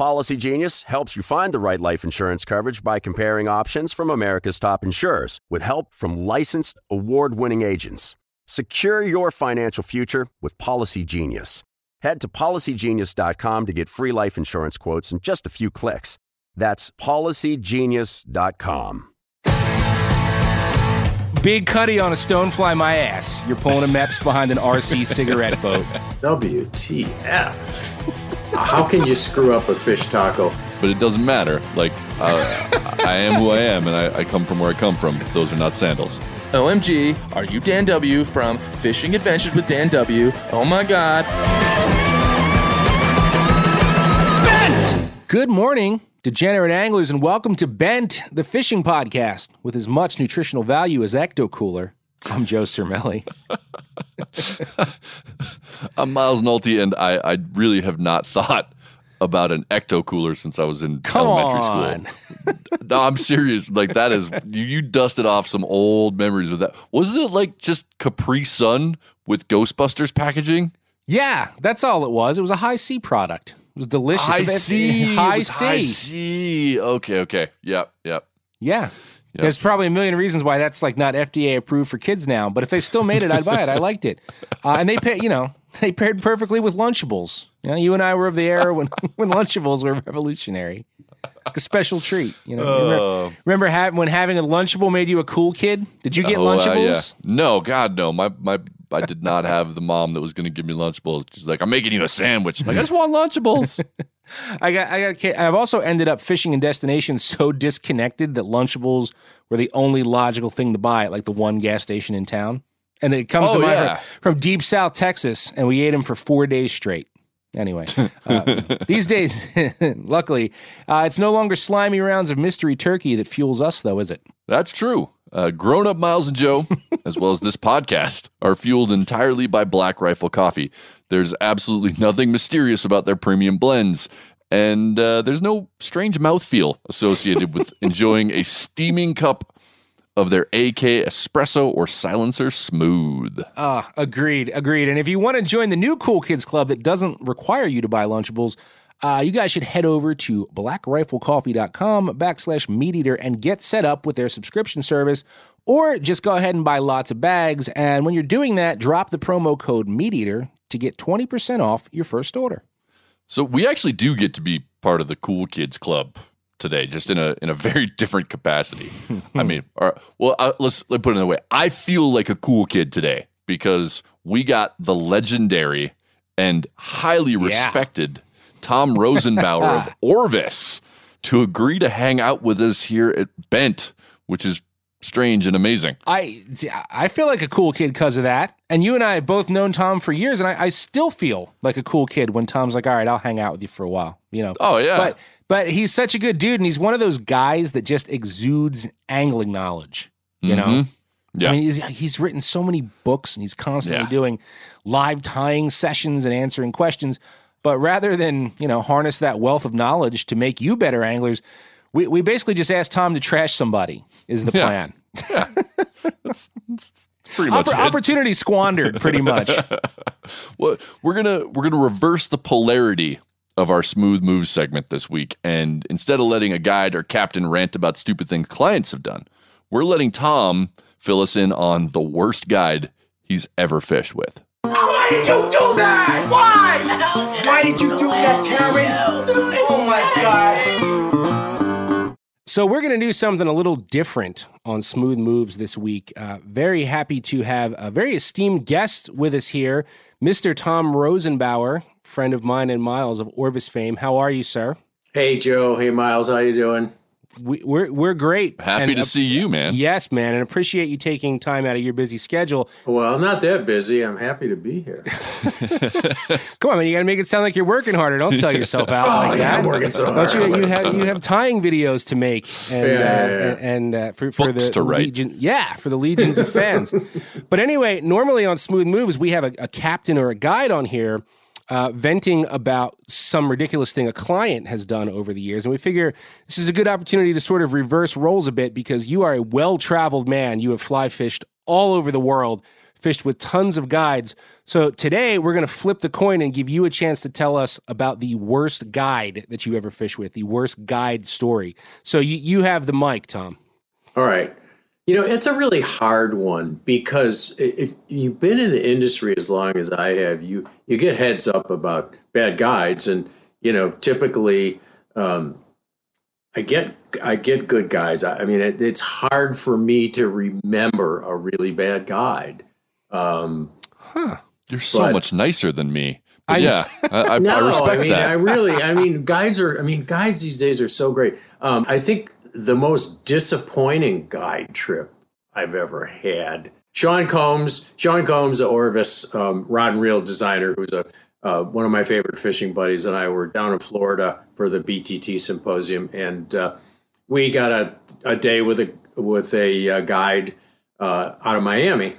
Policy Genius helps you find the right life insurance coverage by comparing options from America's top insurers with help from licensed award winning agents. Secure your financial future with Policy Genius. Head to policygenius.com to get free life insurance quotes in just a few clicks. That's policygenius.com. Big Cuddy on a stonefly my ass. You're pulling a Mepps behind an RC cigarette boat. WTF. How can you screw up a fish taco? but it doesn't matter. Like, uh, I am who I am, and I, I come from where I come from. Those are not sandals. OMG, are you Dan W from Fishing Adventures with Dan W? Oh my god. Bent! Good morning, degenerate anglers, and welcome to Bent, the fishing podcast with as much nutritional value as Ecto Cooler. I'm Joe Cermele. I'm Miles Nolte, and I, I really have not thought about an ecto cooler since I was in Come elementary on. school. no, I'm serious. Like that is you, you dusted off some old memories with that. Was it like just Capri Sun with Ghostbusters packaging? Yeah, that's all it was. It was a Hi-C product. It was delicious. Hi-C. High C. High C. Okay, okay. Yep, yep. Yeah. There's probably a million reasons why that's like not FDA approved for kids now, but if they still made it, I'd buy it. I liked it, uh, and they pair, you know, they paired perfectly with Lunchables. You know, you and I were of the era when when Lunchables were revolutionary, like a special treat. You know, remember, remember ha- when having a Lunchable made you a cool kid? Did you get Oh, uh, Lunchables? yeah. No, God, no. My my I did not have the mom that was going to give me Lunchables. She's like, I'm making you a sandwich. I'm like, I just want Lunchables. I got, I got. I've also ended up fishing in destinations so disconnected that Lunchables were the only logical thing to buy at like the one gas station in town. And it comes Oh, to mind yeah. from, from deep South Texas, and we ate them for four days straight. Anyway, uh, these days, luckily, uh, it's no longer slimy rounds of mystery turkey that fuels us, though, is it? That's true. Uh, Grown Up Miles and Joe, as well as this podcast, are fueled entirely by Black Rifle Coffee. There's absolutely nothing mysterious about their premium blends, and uh, there's no strange mouthfeel associated with enjoying a steaming cup of their AK Espresso or Silencer Smooth. Uh, agreed, agreed. And if you want to join the new Cool Kids Club that doesn't require you to buy Lunchables, uh, you guys should head over to blackriflecoffee.com backslash meat eater and get set up with their subscription service. Or just go ahead and buy lots of bags. And when you're doing that, drop the promo code meat eater to get 20% off your first order. So we actually do get to be part of the cool kids club today, just in a in a very different capacity. I mean, or, well, uh, let's let's put it in a way. I feel like a cool kid today because we got the legendary and highly respected Tom Rosenbauer of Orvis to agree to hang out with us here at Bent, which is strange and amazing. I I feel like a cool kid because of that. And you and I have both known Tom for years, and I, I still feel like a cool kid when Tom's like, "All right, I'll hang out with you for a while." You know. Oh yeah. But but he's such a good dude, and he's one of those guys that just exudes angling knowledge. You know. Mhm. Yeah. I mean, he's, he's written so many books, and he's constantly Yeah. doing live tying sessions and answering questions. But rather than you know harness that wealth of knowledge to make you better anglers, we we basically just asked Tom to trash somebody. Is the Yeah. plan? Pretty much. Oppor- opportunity squandered, pretty much. well, we're gonna we're gonna reverse the polarity of our smooth moves segment this week, and instead of letting a guide or captain rant about stupid things clients have done, we're letting Tom fill us in on the worst guide he's ever fished with. Why did you do that? Why? Why did you do that, Terry? Oh my God. So we're going to do something a little different on Smooth Moves this week. Uh, very happy to have a very esteemed guest with us here, Mr. Tom Rosenbauer, friend of mine and Miles of Orvis fame. How are you, sir? Hey Joe, hey Miles, how you doing? We, we're we're great. Happy And, to uh, see you, man. Yes, man, and appreciate you taking time out of your busy schedule. Well, I'm not that busy. I'm happy to be here. Come on, man, you got to make it sound like you're working harder. Don't sell yourself out Oh, like yeah, that. I'm working so Don't hard. you? You have so you have tying videos to make and Yeah, uh, yeah, yeah. and uh, for for Books the to write. legion, yeah, for the legions of fans. but anyway, normally on Smooth Moves we have a, a captain or a guide on here. Uh, venting about some ridiculous thing a client has done over the years. And we figure this is a good opportunity to sort of reverse roles a bit because you are a well traveled man. You have fly fished all over the world, fished with tons of guides. So today we're going to flip the coin and give you a chance to tell us about the worst guide that you ever fished with, the worst guide story. So you, you have the mic, Tom. All right. You know, it's a really hard one because if you've been in the industry as long as I have, you you get heads up about bad guides, and you know, typically, um, I get I get good guides. I, I mean, it, it's hard for me to remember a really bad guide. Um, You're so But- much nicer than me. I- yeah, I, I, no, I respect mean, that. I really, I mean, guides are, I mean, guides these days are so great. Um, I think the most disappointing guide trip I've ever had. Shawn Combs, Shawn Combs, Orvis um, rod and reel designer, who's a uh, one of my favorite fishing buddies, and I were down in Florida for the BTT symposium, and uh, we got a, a day with a with a uh, guide uh, out of Miami,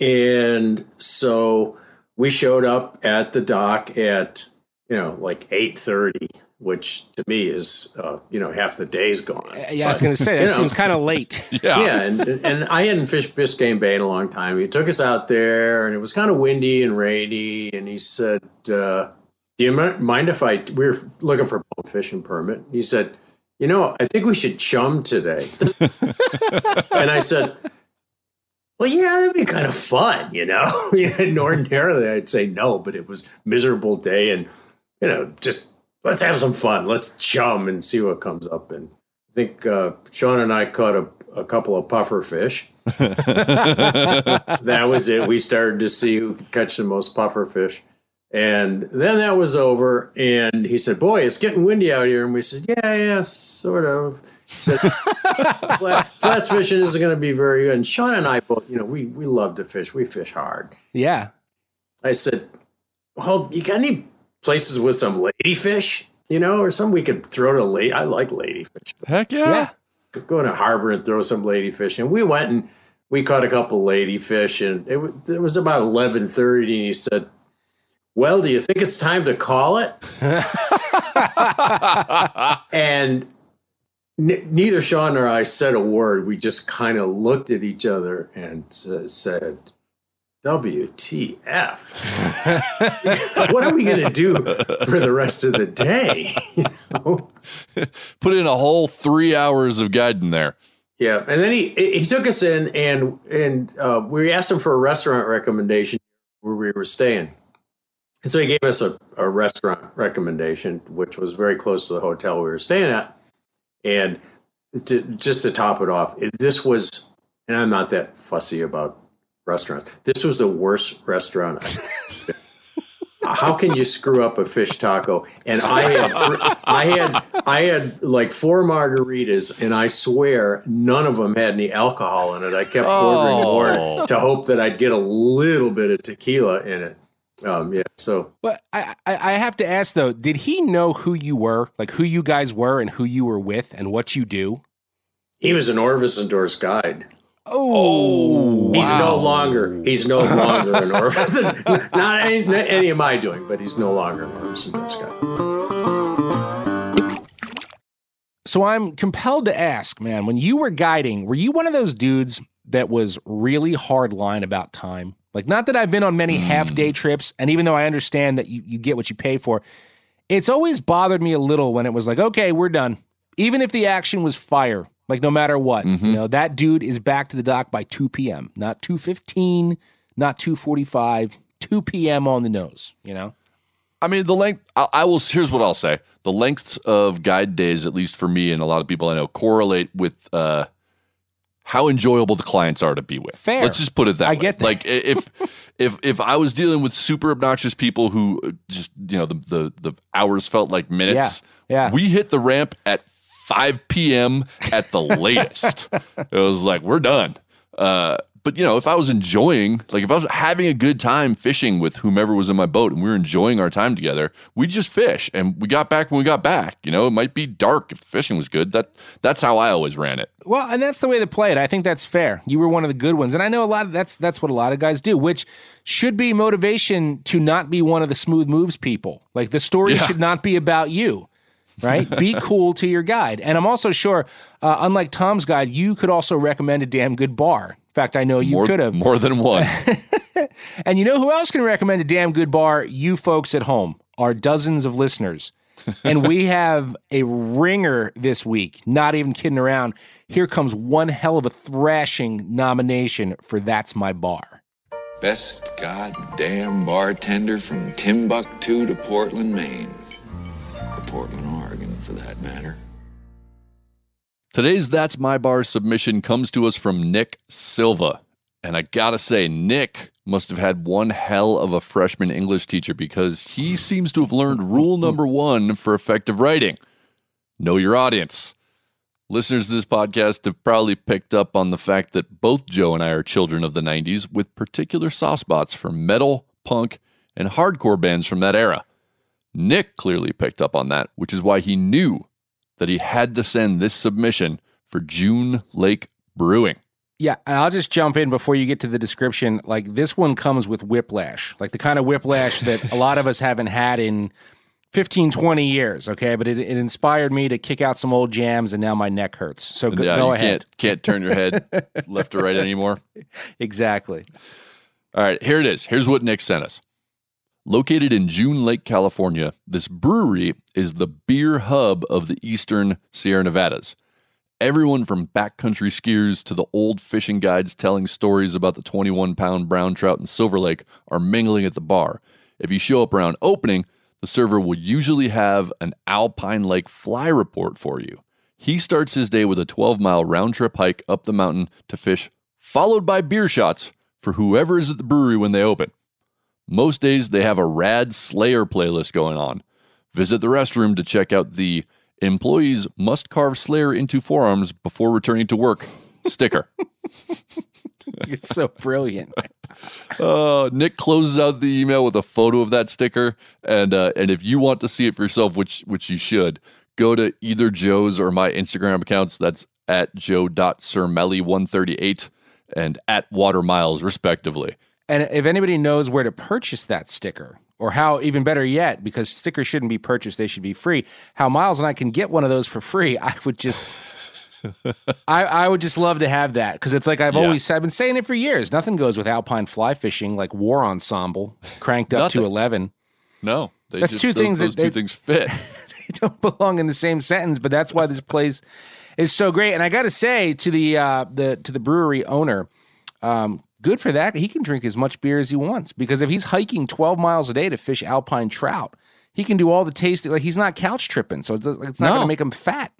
and so we showed up at the dock at you know like eight thirty, which to me is uh, you know half the day's gone. Yeah, I was going to say, that you know, seems kind of late. yeah. yeah, and and I hadn't fished Biscayne Bay in a long time. He took us out there, and it was kind of windy and rainy. And he said, uh, "Do you mind if I?" We were looking for a fishing permit. He said, "You know, I think we should chum today." and I said, "Well, yeah, that'd be kind of fun, you know." and ordinarily, I'd say no, but it was miserable day, and you know, just let's have some fun. Let's chum and see what comes up. And I think uh, Shawn and I caught a, a couple of puffer fish. that was it. We started to see who could catch the most puffer fish. And then that was over. And he said, Boy, it's getting windy out here. And we said, Yeah, yeah, sort of. He said, Flat, Flats fishing isn't going to be very good. And Shawn and I both, you know, we, we love to fish. We fish hard. Yeah. I said, Well, you got any places with some ladyfish? You know, or some we could throw to lady. I like ladyfish Heck yeah. Yeah. go in a harbor and throw some ladyfish. And we went and we caught a couple ladyfish, and it was, it was about eleven thirty. And he said, "Well, do you think it's time to call it?" and n- neither Shawn nor I said a word. We just kind of looked at each other and s- said. WTF. what are we going to do for the rest of the day? You know? Put in a whole three hours of guiding there. Yeah, and then he he took us in, and and uh, we asked him for a restaurant recommendation where we were staying, and so he gave us a, a restaurant recommendation, which was very close to the hotel we were staying at, and to, just to top it off, it, this was, and I'm not that fussy about restaurants. This was the worst restaurant. How can you screw up a fish taco? And I had, I had, I had like four margaritas, and I swear none of them had any alcohol in it. I kept ordering Oh. more to hope that I'd get a little bit of tequila in it. Um, yeah, so But I, I I have to ask though, did he know who you were, like who you guys were and who you were with and what you do? he was an Orvis endorsed guide. Oh, He's no longer. He's no longer an Orvis. not, any, not any of my doing, but he's no longer an guide. So I'm compelled to ask, man, when you were guiding, were you one of those dudes that was really hard line about time. Like, not that I've been on many hmm. half day trips, and even though I understand that you, you get what you pay for, it's always bothered me a little when it was like, okay, we're done. Even if the action was fire, like no matter what, you know, that dude is back to the dock by 2 p.m., not 2.15, not 2.45, 2 p.m. on the nose, you know? I mean, the length. I, I will. Here's what I'll say: the lengths of guide days, at least for me and a lot of people I know, correlate with uh, how enjoyable the clients are to be with. Fair. Let's just put it that I way. get that. Like if if if I was dealing with super obnoxious people who just you know the the, the hours felt like minutes. Yeah, yeah. We hit the ramp at 5 p.m. at the latest. it was like we're done. Uh, but you know, if I was enjoying, like if I was having a good time fishing with whomever was in my boat and we were enjoying our time together, we just fish and we got back when we got back. You know, it might be dark if the fishing was good. That that's how I always ran it. Well, and that's the way to play it. I think that's fair. You were one of the good ones, and I know a lot of that's that's what a lot of guys do, which should be motivation to not be one of the smooth moves people. Like the story Yeah. should not be about you, right? be cool to your guide. And I'm also sure, uh, unlike Tom's guide, you could also recommend a damn good bar. In fact, I know you could have. more than one. And you know who else can recommend a damn good bar? You folks at home, our dozens of listeners. and we have a ringer this week. Not even kidding around. Here comes one hell of a thrashing nomination for That's My Bar. Best goddamn bartender from Timbuktu to Portland, Maine. Or Portland, Oregon, for that matter. Today's That's My Bar submission comes to us from Nick Silva. And I gotta say, Nick must have had one hell of a freshman English teacher because he seems to have learned rule number one for effective writing know your audience. Listeners to this podcast have probably picked up on the fact that both Joe and I are children of the 90s with particular soft spots for metal, punk, and hardcore bands from that era. Nick clearly picked up on that, which is why he knew that he had to send this submission for June Lake Brewing. Yeah, and I'll just jump in before you get to the description. Like this one comes with whiplash, like the kind of whiplash that a lot of us haven't had in 15, 20 years. Okay, but it, it inspired me to kick out some old jams, and now my neck hurts. So go, Yeah, go ahead. can't can't turn your head left or right anymore. Exactly. All right, here it is. Here's what Nick sent us. Located in June Lake, California, this brewery is the beer hub of the eastern Sierra Nevadas. Everyone from backcountry skiers to the old fishing guides telling stories about the 21 pound brown trout in Silver Lake are mingling at the bar. If you show up around opening, the server will usually have an Alpine Lake fly report for you. He starts his day with a 12 mile round trip hike up the mountain to fish, followed by beer shots for whoever is at the brewery when they open. Most days they have a rad Slayer playlist going on. Visit the restroom to check out the employees must carve Slayer into forearms before returning to work sticker. It's so brilliant. Uh, Nick closes out the email with a photo of that sticker, and uh, and if you want to see it for yourself, which which you should, go to either Joe's or my Instagram accounts. That's at joe.cermele138 and at Water Miles, respectively. And if anybody knows where to purchase that sticker, or how, even better yet, because stickers shouldn't be purchased, they should be free, how Miles and I can get one of those for free, I would just. I, I would just love to have that because it's like I've Yeah. always I've been saying it for years. Nothing goes with alpine fly fishing like War Ensemble, cranked up to eleven. No, they That's just- two those- things that Those two they- things fit. they don't belong in the same sentence, but that's why this place is so great. And I got to say to the uh, the to the brewery owner, um, good for that. He can drink as much beer as he wants because if he's hiking twelve miles a day to fish alpine trout, he can do all the tasting. Like he's not couch tripping, so it's, it's not No. going to make him fat.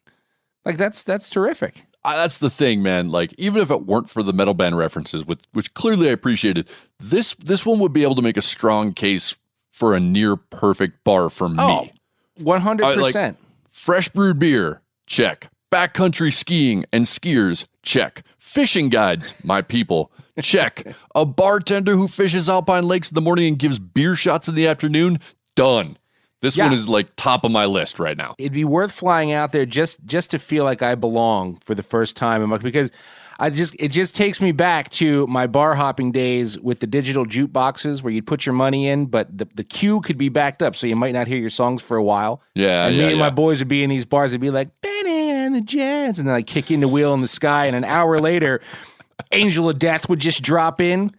Like that's that's terrific. That's the thing, man. Like, even if it weren't for the metal band references, which, which clearly I appreciated, this this one would be able to make a strong case for a near perfect bar for me. Oh, one hundred percent. Fresh brewed beer, check. Backcountry skiing and skiers, check. Fishing guides, my people, check. A bartender who fishes alpine lakes in the morning and gives beer shots in the afternoon, done. This Yeah. one is like top of my list right now. it'd be worth flying out there just just to feel like I belong for the first time because I just it just takes me back to my bar hopping days with the digital jukeboxes where you'd put your money in, but the, the queue could be backed up, so you might not hear your songs for a while. Yeah, and yeah, me and my boys would be in these bars. They'd be like, "Bennie and the Jets," and then I kick in the wheel in the sky, and an hour later. Angel of Death would just drop in.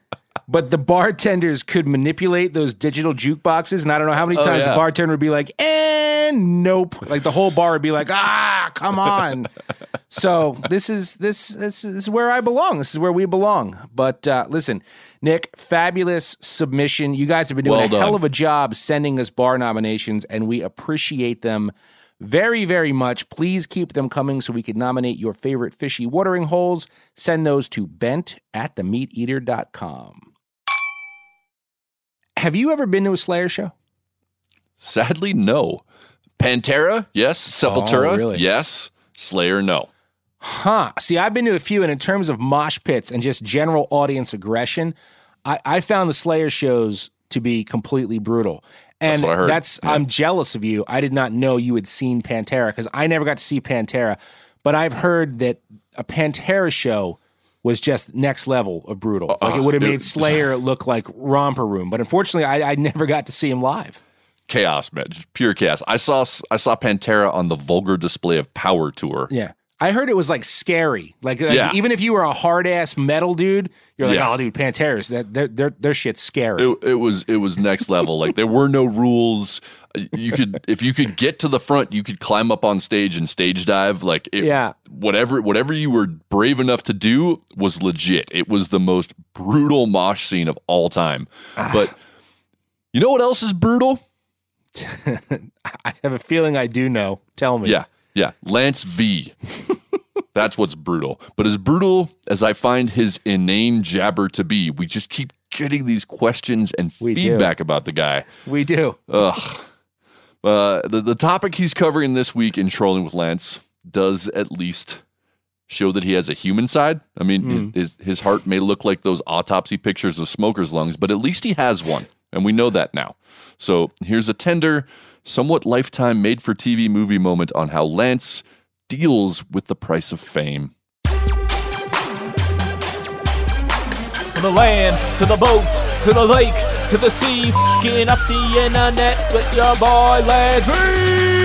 But the bartenders could manipulate those digital jukeboxes, and I don't know how many Oh, times yeah. the bartender would be like, "And nope," like the whole bar would be like, "Ah, come on." so this is this this is where I belong. This is where we belong. But uh, listen, Nick, fabulous submission. You guys have been doing Well a hell of a job sending us bar nominations, and we appreciate them very, very much. Please keep them coming so we can nominate your favorite fishy watering holes. Send those to bent at themeateater.com. Have you ever been to a Slayer show? Sadly, no. Pantera, yes. Sepultura, Oh, really? yes. Slayer, no. Huh. See, I've been to a few, and in terms of mosh pits and just general audience aggression, I, I found the Slayer shows to be completely brutal. And heard. that's I'm jealous of you. I did not know you had seen Pantera because I never got to see Pantera, but I've heard that a Pantera show was just next level of brutal. Like it would have Uh, made Slayer look like Romper Room, but unfortunately, I, I never got to see him live. Chaos, man. Just pure chaos. I saw I saw Pantera on the Vulgar Display of Power tour. Yeah. I heard it was like scary. Like, like, Yeah. even if you were a hard ass metal dude, you're like, Yeah. oh, dude, Panteras, that their their their shit's scary. It, it was it was next level. Like there were no rules. You could if you could get to the front, you could climb up on stage and stage dive. Like it, Yeah. whatever whatever you were brave enough to do was legit. It was the most brutal mosh scene of all time. Ah. But you know what else is brutal? I have a feeling I do know. Tell me. Yeah, yeah. Lance V. That's what's brutal. But as brutal as I find his inane jabber to be, we just keep getting these questions and We do. feedback about the guy. We do. Ugh. Uh, the, the topic he's covering this week in Trolling with Lance does at least show that he has a human side. I mean, his, his, his heart may look like those autopsy pictures of smokers' lungs, but at least he has one. And we know that now. So here's a tender, somewhat lifetime made for TV movie moment on how Lance deals with the price of fame. From the land, to the boat, to the lake, to the sea, getting up the internet with your boy Landry.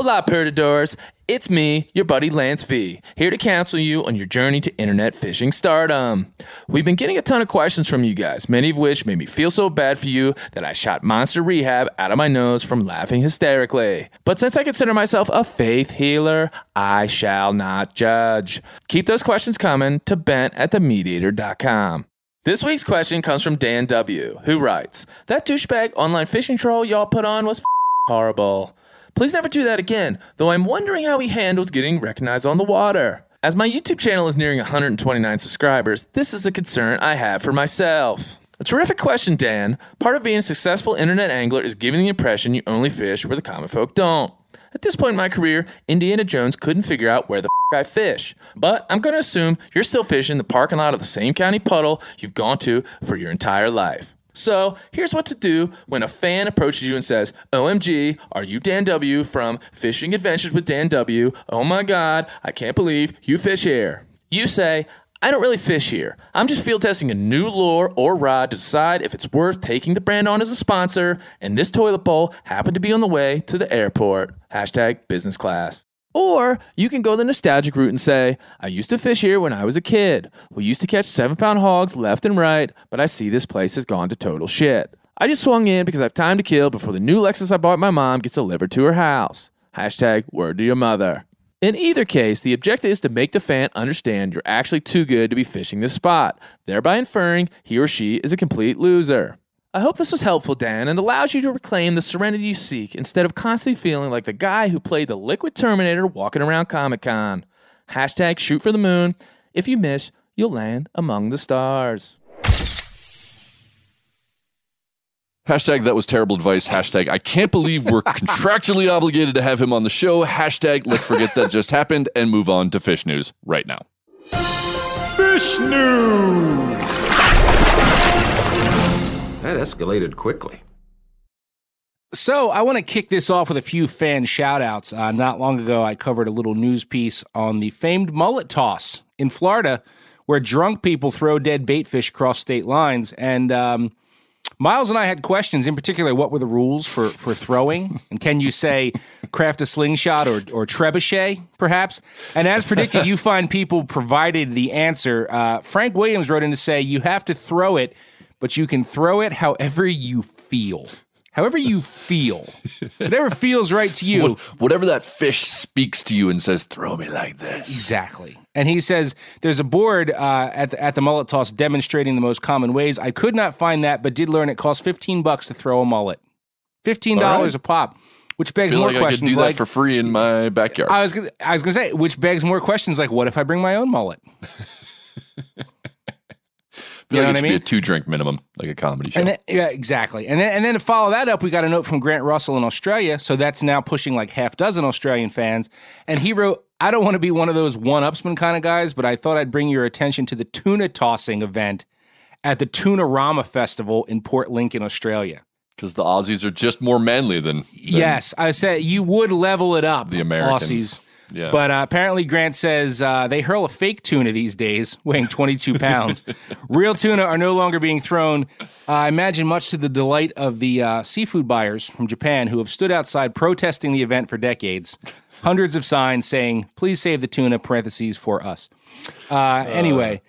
Hola, Perdadors. It's me, your buddy Lance V, here to counsel you on your journey to internet fishing stardom. We've been getting a ton of questions from you guys, many of which made me feel so bad for you that I shot Monster Rehab out of my nose from laughing hysterically. But since I consider myself a faith healer, I shall not judge. Keep those questions coming to bent at themeateater.com. This week's question comes from Dan W., who writes That douchebag online fishing troll y'all put on was horrible. Please never do that again, though I'm wondering how he handles getting recognized on the water. As my YouTube channel is nearing 129 subscribers, this is a concern I have for myself. A terrific question, Dan. Part of being a successful internet angler is giving the impression you only fish where the common folk don't. At this point in my career, Indiana Jones couldn't figure out where the f- I fish. But I'm going to assume you're still fishing the parking lot of the same county puddle you've gone to for your entire life. So here's what to do when a fan approaches you and says, OMG, are you Dan W from Fishing Adventures with Dan W? Oh my God, I can't believe you fish here. You say, I don't really fish here. I'm just field testing a new lure or rod to decide if it's worth taking the brand on as a sponsor, and this toilet bowl happened to be on the way to the airport. Hashtag business class. Or you can go the nostalgic route and say, I used to fish here when I was a kid. We used to catch seven pound hogs left and right, but I see this place has gone to total shit. I just swung in because I have time to kill before the new Lexus I bought my mom gets delivered to her house. Hashtag word to your mother. In either case, the objective is to make the fan understand you're actually too good to be fishing this spot, thereby inferring he or she is a complete loser. I hope this was helpful, Dan, and allows you to reclaim the serenity you seek instead of constantly feeling like the guy who played the Liquid Terminator walking around Comic Con. Hashtag shoot for the moon. If you miss, you'll land among the stars. Hashtag that was terrible advice. Hashtag I can't believe we're contractually obligated to have him on the show. Hashtag let's forget that just happened and move on to fish news right now. Fish news. That escalated quickly. So I want to kick this off with a few fan shout outs. Uh, not long ago, I covered a little news piece on the famed mullet toss in Florida, where drunk people throw dead baitfish across state lines. And um, Miles and I had questions, in particular, what were the rules for for throwing, and can you say craft a slingshot or or trebuchet, perhaps? And as predicted, you find people provided the answer. Uh, Frank Williams wrote in to say you have to throw it, but you can throw it however you feel. However you feel, whatever feels right to you. Whatever that fish speaks to you and says, "Throw me like this." Exactly. And he says there's a board uh, at the, at the mullet toss demonstrating the most common ways. I could not find that, but did learn it costs 15 bucks to throw a mullet. Fifteen dollars a pop, which begs more like I could questions. do that like for free in my backyard. I was gonna, I was gonna say, which begs more questions like, what if I bring my own mullet? Feel you know like what it I mean? be a two drink minimum, like a comedy show. And then, yeah, exactly. And then, and then to follow that up, we got a note from Grant Russell in Australia. So that's now pushing like half dozen Australian fans. And he wrote, I don't want to be one of those one upsman kind of guys, but I thought I'd bring your attention to the tuna tossing event at the Tunarama Festival in Port Lincoln, Australia. Because the Aussies are just more manly than, than Yes, I said you would level it up, the Americans. Aussies. Yeah. But uh, apparently, Grant says uh, they hurl a fake tuna these days, weighing 22 pounds. Real tuna are no longer being thrown. Uh, I imagine, much to the delight of the uh, seafood buyers from Japan who have stood outside protesting the event for decades. Hundreds of signs saying, please save the tuna, parentheses, for us. Uh, anyway,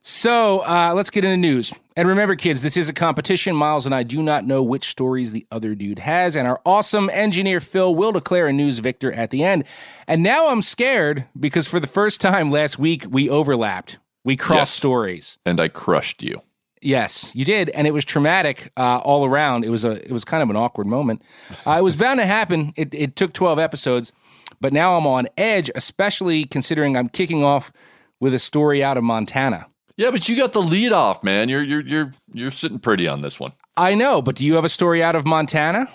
so uh, let's get into news. And remember, kids, this is a competition. Miles and I do not know which stories the other dude has, and our awesome engineer Phil will declare a news victor at the end. And now I'm scared because for the first time last week we overlapped. We crossed Yes. stories. and I crushed you. Yes, you did, and it was traumatic uh, all around. It was a it was kind of an awkward moment. Uh, it was bound to happen. It, it took twelve episodes, but now I'm on edge, especially considering I'm kicking off with a story out of Montana. Yeah, but you got the lead off, man. You're you're you're you're sitting pretty on this one. I know, but do you have a story out of Montana?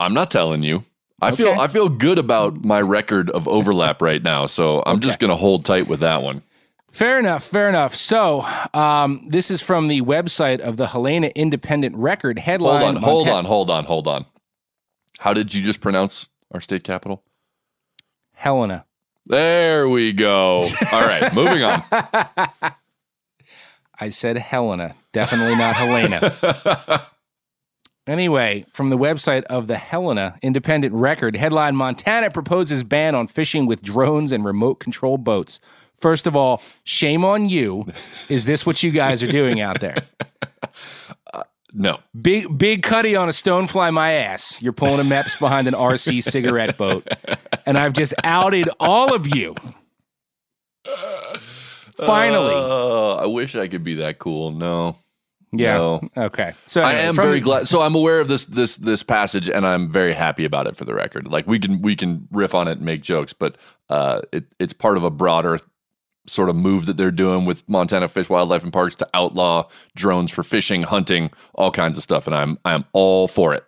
I'm not telling you. I feel I feel good about my record of overlap right now, so I'm just gonna hold tight with that one. Fair enough, fair enough. So, um, this is from the website of the Helena Independent Record headline. Hold on, hold Monta- on, hold on, hold on. How did you just pronounce our state capital? Helena. There we go. All right, moving on. I said Helena, definitely not Helena. Anyway, from the website of the Helena Independent Record, headline Montana proposes ban on fishing with drones and remote control boats. First of all, shame on you. Is this what you guys are doing out there? No. Big big cutty on a stonefly my ass. You're pulling a Mepps behind an RC cigarette boat. And I've just outed all of you. Finally. Uh, I wish I could be that cool. No. yeah. no. Okay. So I am very glad. So I'm aware of this this this passage, and I'm very happy about it for the record. Like we can we can riff on it and make jokes, but uh, it it's part of a broader sort of move that they're doing with Montana Fish, Wildlife, and Parks to outlaw drones for fishing, hunting, all kinds of stuff, and I'm I'm all for it.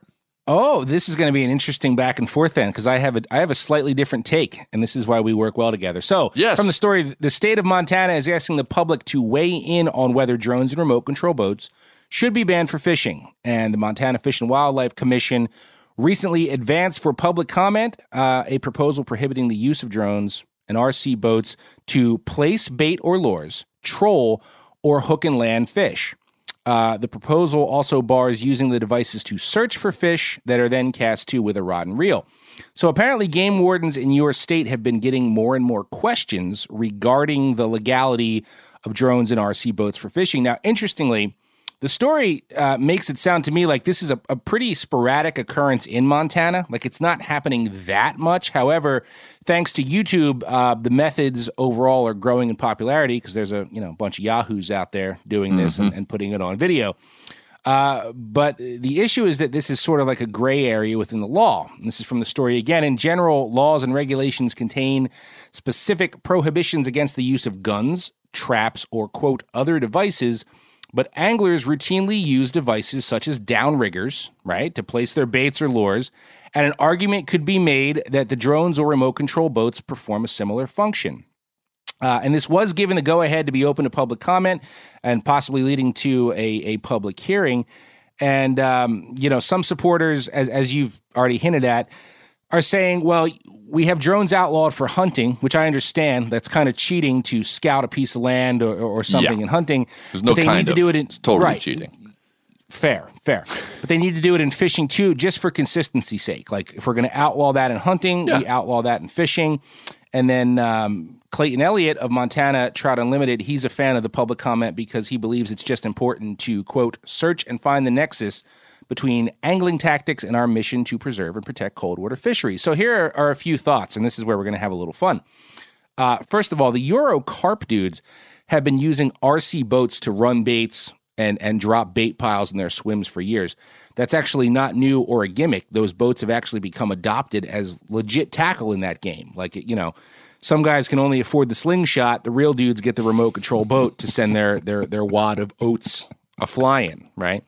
Oh, this is going to be an interesting back and forth then, because I have a I have a slightly different take, and this is why we work well together. So, Yes. from the story, the state of Montana is asking the public to weigh in on whether drones and remote control boats should be banned for fishing. And the Montana Fish and Wildlife Commission recently advanced for public comment uh, a proposal prohibiting the use of drones and RC boats to place bait or lures, troll, or hook and land fish. Uh, the proposal also bars using the devices to search for fish that are then cast to with a rod and reel. So apparently, game wardens in your state have been getting more and more questions regarding the legality of drones and RC boats for fishing. Now, interestingly, the story uh, makes it sound to me like this is a, a pretty sporadic occurrence in Montana. Like it's not happening that much. However, thanks to YouTube, uh, the methods overall are growing in popularity because there's a you know bunch of yahoos out there doing this and, and putting it on video. Uh, but the issue is that this is sort of like a gray area within the law. And this is from the story again. In general, laws and regulations contain specific prohibitions against the use of guns, traps, or quote, other devices. But anglers routinely use devices such as downriggers, right, to place their baits or lures. And an argument could be made that the drones or remote control boats perform a similar function. Uh, and this was given the go ahead to be open to public comment and possibly leading to a, a public hearing. And, um, you know, some supporters, as, as you've already hinted at, are saying, well, we have drones outlawed for hunting, which I understand. That's kind of cheating to scout a piece of land or, or something Yeah. in hunting. There's no but they kind need to of. do it in It's totally right. cheating. Fair, fair. But they need to do it in fishing too, just for consistency's sake. Like if we're going to outlaw that in hunting, we outlaw that in fishing. And then um, Clayton Elliott of Montana Trout Unlimited, he's a fan of the public comment because he believes it's just important to, quote, search and find the nexus between angling tactics and our mission to preserve and protect cold water fisheries. So here are, are a few thoughts, and this is where we're going to have a little fun. Uh, first of all, the Euro carp dudes have been using RC boats to run baits and and drop bait piles in their swims for years. That's actually not new or a gimmick. Those boats have actually become adopted as legit tackle in that game. Like you know, some guys can only afford the slingshot. The real dudes get the remote control boat to send their their their wad of oats a flying, right?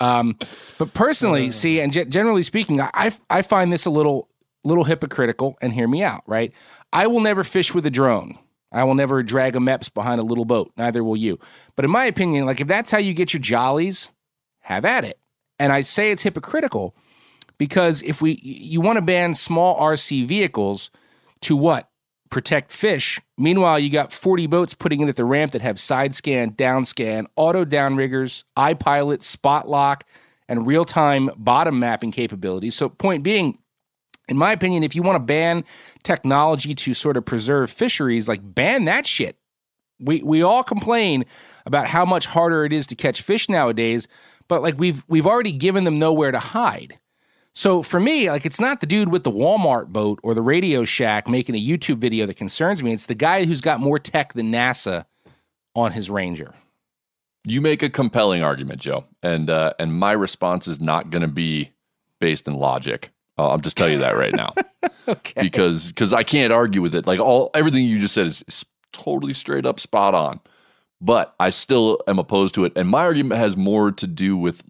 Um, but personally, see, and ge- generally speaking, I I find this a little little hypocritical. And hear me out, right? I will never fish with a drone. I will never drag a Mepps behind a little boat. Neither will you. But in my opinion, like if that's how you get your jollies, have at it. And I say it's hypocritical because if we you want to ban small RC vehicles to what? Protect fish. Meanwhile, you got 40 boats putting in at the ramp that have side scan, down scan, auto downriggers, iPilot, spot lock, and real time bottom mapping capabilities. So, point being, in my opinion, if you want to ban technology to sort of preserve fisheries, like ban that shit. We we all complain about how much harder it is to catch fish nowadays, but like we've we've already given them nowhere to hide. So for me, like it's not the dude with the Walmart boat or the Radio Shack making a YouTube video that concerns me. It's the guy who's got more tech than NASA on his Ranger. You make a compelling argument, Joe, and uh, and my response is not going to be based in logic. Uh, I'm just telling you that right now, okay. because because I can't argue with it. Like all everything you just said is, is totally straight up spot on, but I still am opposed to it. And my argument has more to do with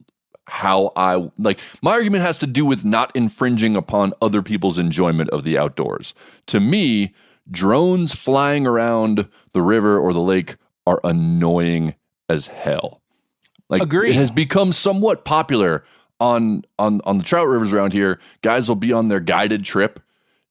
how I like. My argument has to do with not infringing upon other people's enjoyment of the outdoors. To me, drones flying around the river or the lake are annoying as hell. Like Agreed. it has become somewhat popular on on on the trout rivers around here. Guys will be on their guided trip,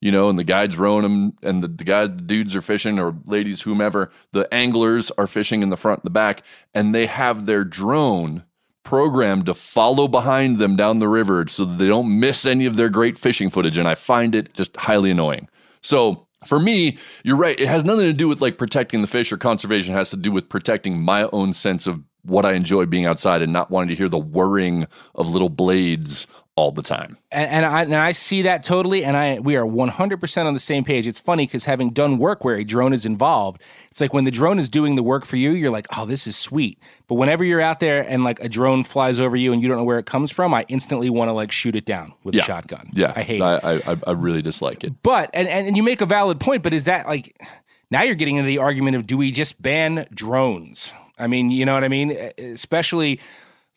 you know, and the guides rowing them, and the, the guy the dudes are fishing or ladies, whomever. The anglers are fishing in the front and the back, and they have their drone programmed to follow behind them down the river so that they don't miss any of their great fishing footage. And I find it just highly annoying. So for me, you're right. It has nothing to do with like protecting the fish or conservation. It has to do with protecting my own sense of what I enjoy being outside and not wanting to hear the whirring of little blades all the time. and, and I and I see that totally, and I we are one hundred percent on the same page. It's funny because having done work where a drone is involved, it's like when the drone is doing the work for you, you're like, oh, this is sweet. But whenever you're out there and like a drone flies over you and you don't know where it comes from, I instantly want to like shoot it down with Yeah. a shotgun. Yeah, I hate I, it. I, I, I really dislike it. But and, and and you make a valid point, but is that like now you're getting into the argument of do we just ban drones? I mean, you know what I mean? Especially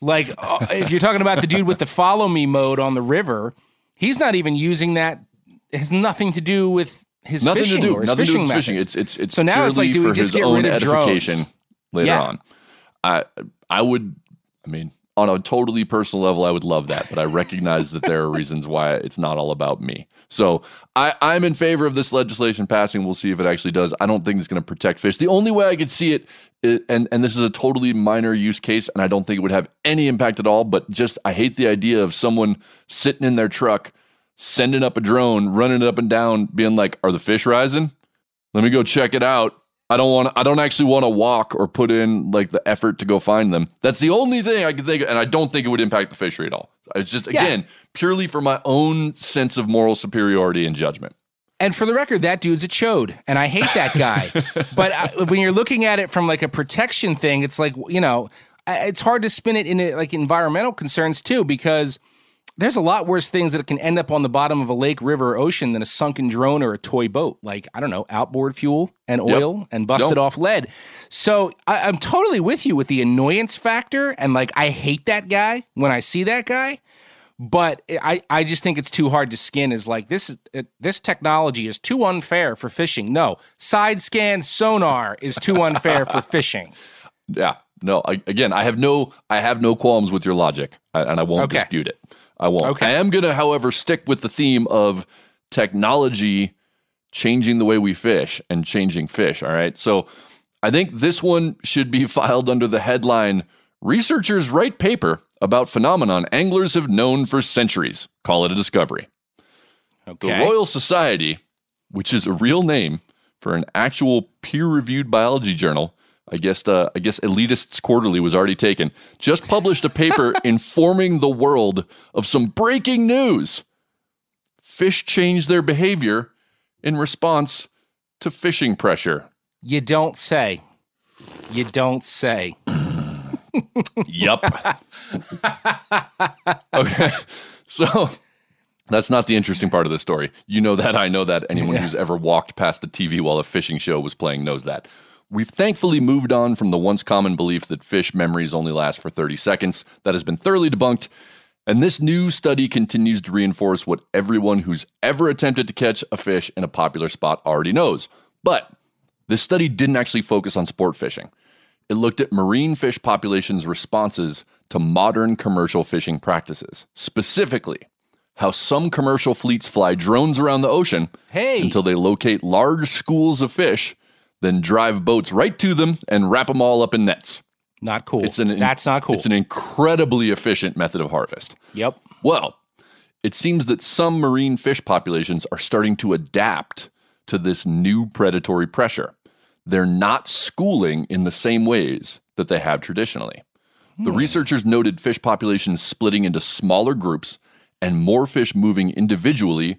like uh, if you're talking about the dude with the follow me mode on the river, he's not even using that. It has nothing to do with his Nothing fishing to do. or Nothing to do fishing with fishing. It's it's it's so now it's like, do we just get rid of edification drones? later Yeah. on. I I would. I mean, on a totally personal level, I would love that, but I recognize that there are reasons why it's not all about me. So I, I'm in favor of this legislation passing. We'll see if it actually does. I don't think it's going to protect fish. The only way I could see it, and and this is a totally minor use case, and I don't think it would have any impact at all. But just I hate the idea of someone sitting in their truck, sending up a drone, running it up and down, being like, "Are the fish rising? Let me go check it out." I don't want. I don't actually want to walk or put in like the effort to go find them. That's the only thing I can think of, and I don't think it would impact the fishery at all. It's just Yeah. again purely for my own sense of moral superiority and judgment. And for the record, that dude's a chode, and I hate that guy. but uh, when you're looking at it from like a protection thing, it's like you know, it's hard to spin it into like environmental concerns too, because there's a lot worse things that can end up on the bottom of a lake, river, or ocean than a sunken drone or a toy boat. Like I don't know, outboard fuel and Yep. oil and busted Yep. off lead. So I, I'm totally with you with the annoyance factor, and like I hate that guy when I see that guy but I, I just think it's too hard to skin is like this it, this technology is too unfair for fishing no side scan sonar is too unfair for fishing Yeah, no. I, again, I have no. I have no qualms with your logic, and I won't Okay. dispute it. I won't. Okay. I am gonna, however, stick with the theme of technology changing the way we fish and changing fish. All right. So I think this one should be filed under the headline researchers write paper about phenomenon anglers have known for centuries. Call it a discovery. Okay. The Royal Society, which is a real name for an actual peer-reviewed biology journal, I guess uh, I guess Elitists Quarterly was already taken, just published a paper informing the world of some breaking news. Fish change their behavior in response to fishing pressure. You don't say. You don't say. yep. okay. So that's not the interesting part of the story. You know that. I know that. Anyone who's ever walked past a TV while a fishing show was playing knows that. We've thankfully moved on from the once common belief that fish memories only last for 30 seconds. That has been thoroughly debunked. And this new study continues to reinforce what everyone who's ever attempted to catch a fish in a popular spot already knows. But this study didn't actually focus on sport fishing. It looked at marine fish populations' responses to modern commercial fishing practices, specifically how some commercial fleets fly drones around the ocean Hey. until they locate large schools of fish, then drive boats right to them and wrap them all up in nets. Not cool. It's an That's not cool. It's an incredibly efficient method of harvest. Yep. Well, it seems that some marine fish populations are starting to adapt to this new predatory pressure. They're not schooling in the same ways that they have traditionally. The hmm. researchers noted fish populations splitting into smaller groups and more fish moving individually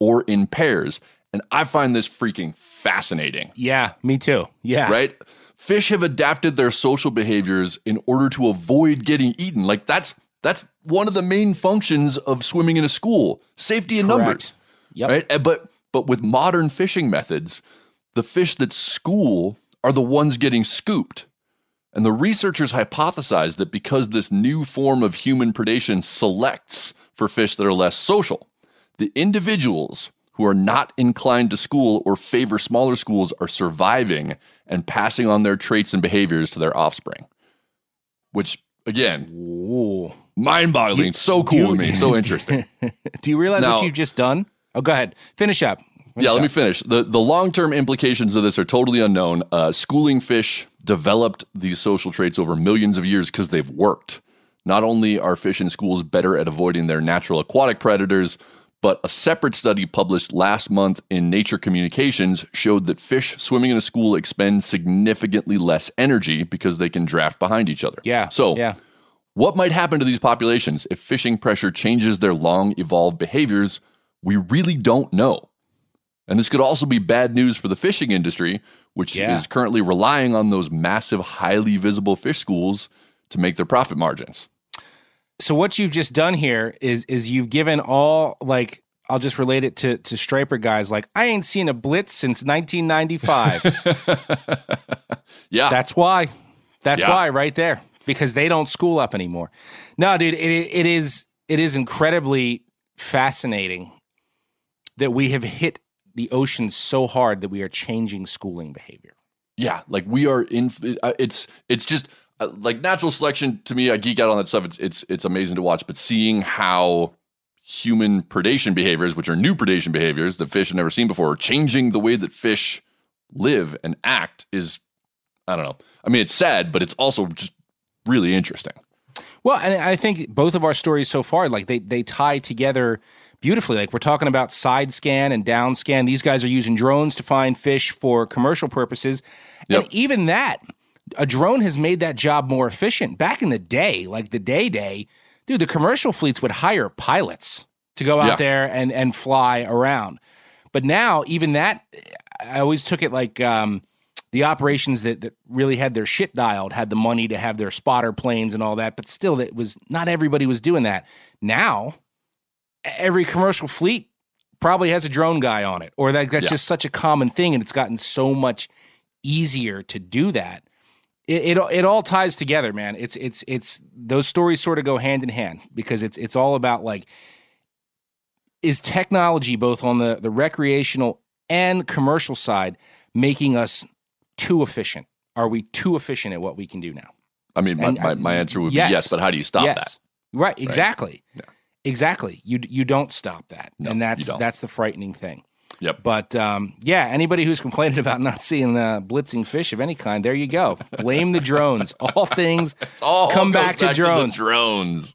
or in pairs. And I find this freaking fascinating Yeah, me too. Yeah. right? Fish have adapted their social behaviors in order to avoid getting eaten. Like that's that's one of the main functions of swimming in a school: safety in Correct. numbers. Yep. Right? Uh, But but with modern fishing methods, the fish that school are the ones getting scooped. And the researchers hypothesize that because this new form of human predation selects for fish that are less social, the individuals who are not inclined to school or favor smaller schools are surviving and passing on their traits and behaviors to their offspring. Which, again, Ooh. mind boggling. So cool to me. So interesting. Do you realize Now- what you've just done? Oh, go ahead. Finish up. yeah, let me finish. The the long term implications of this are totally unknown. Uh, schooling fish developed these social traits over millions of years because they've worked. Not only are fish in schools better at avoiding their natural aquatic predators, but a separate study published last month in Nature Communications showed that fish swimming in a school expend significantly less energy because they can draft behind each other. Yeah. So, yeah. what might happen to these populations if fishing pressure changes their long evolved behaviors? We really don't know. And this could also be bad news for the fishing industry, which Yeah. is currently relying on those massive, highly visible fish schools to make their profit margins. So what you've just done here is is you've given all like I'll just relate it to to striper guys like I ain't seen a blitz since 1995. Yeah. That's why. That's Yeah. why right there because they don't school up anymore. No, dude, it it is it is incredibly fascinating that we have hit the ocean so hard that we are changing schooling behavior. yeah, like we are in. uh, It's it's just Uh, like natural selection to me. I geek out on that stuff. It's it's it's amazing to watch. But seeing how human predation behaviors, which are new predation behaviors that fish have never seen before, are changing the way that fish live and act is, I don't know. I mean, it's sad, but it's also just really interesting. Well, and I think both of our stories so far, like they they tie together beautifully. Like we're talking about side scan and down scan. These guys are using drones to find fish for commercial purposes, Yep. and even that, a drone has made that job more efficient. Back in the day, like the day day, dude, the commercial fleets would hire pilots to go out Yeah. there and and fly around. But now, even that, I always took it like um, the operations that, that really had their shit dialed had the money to have their spotter planes and all that. But still, that was not everybody was doing that. Now, every commercial fleet probably has a drone guy on it, or that, that's Yeah. just such a common thing, and it's gotten so much easier to do that. It, it it all ties together, man. It's it's it's those stories sort of go hand in hand because it's it's all about like is technology both on the the recreational and commercial side making us too efficient? Are we too efficient at what we can do now? I mean, my, And, uh, my, my answer would yes. be yes, but how do you stop yes. that? Right, exactly. Yeah. Exactly. You you don't stop that. No, and that's that's the frightening thing. Yep. But um, yeah, anybody who's complaining about not seeing uh, blitzing fish of any kind, there you go. Blame the drones. All things All come back, to drones. the drones.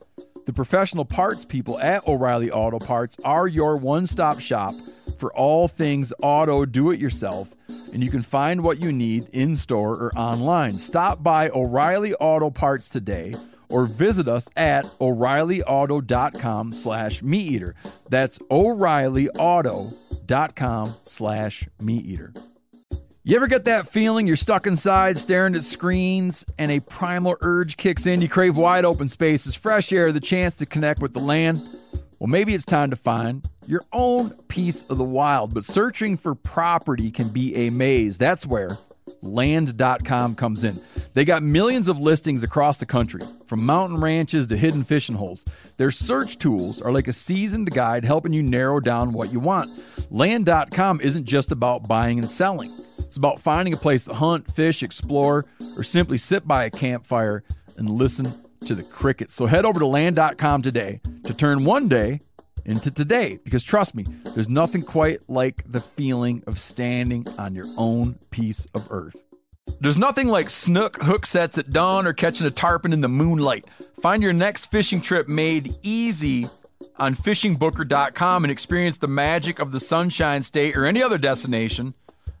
The professional parts people at O'Reilly Auto Parts are your one stop shop for all things auto do it yourself, and you can find what you need in store or online. Stop by O'Reilly Auto Parts today or visit us at o'reillyauto.com slash meat eater. That's o'reillyauto.com slash meat eater. You ever get that feeling you're stuck inside staring at screens and a primal urge kicks in? You crave wide open spaces, fresh air, the chance to connect with the land? Well, maybe it's time to find your own piece of the wild, but searching for property can be a maze. That's where land.com comes in. They got millions of listings across the country, from mountain ranches to hidden fishing holes. Their search tools are like a seasoned guide helping you narrow down what you want. Land.com isn't just about buying and selling. It's about finding a place to hunt, fish, explore, or simply sit by a campfire and listen to the crickets. So head over to land.com today to turn one day into today because trust me, there's nothing quite like the feeling of standing on your own piece of earth. There's nothing like snook hook sets at dawn or catching a tarpon in the moonlight. Find your next fishing trip made easy on fishingbooker.com and experience the magic of the Sunshine State or any other destination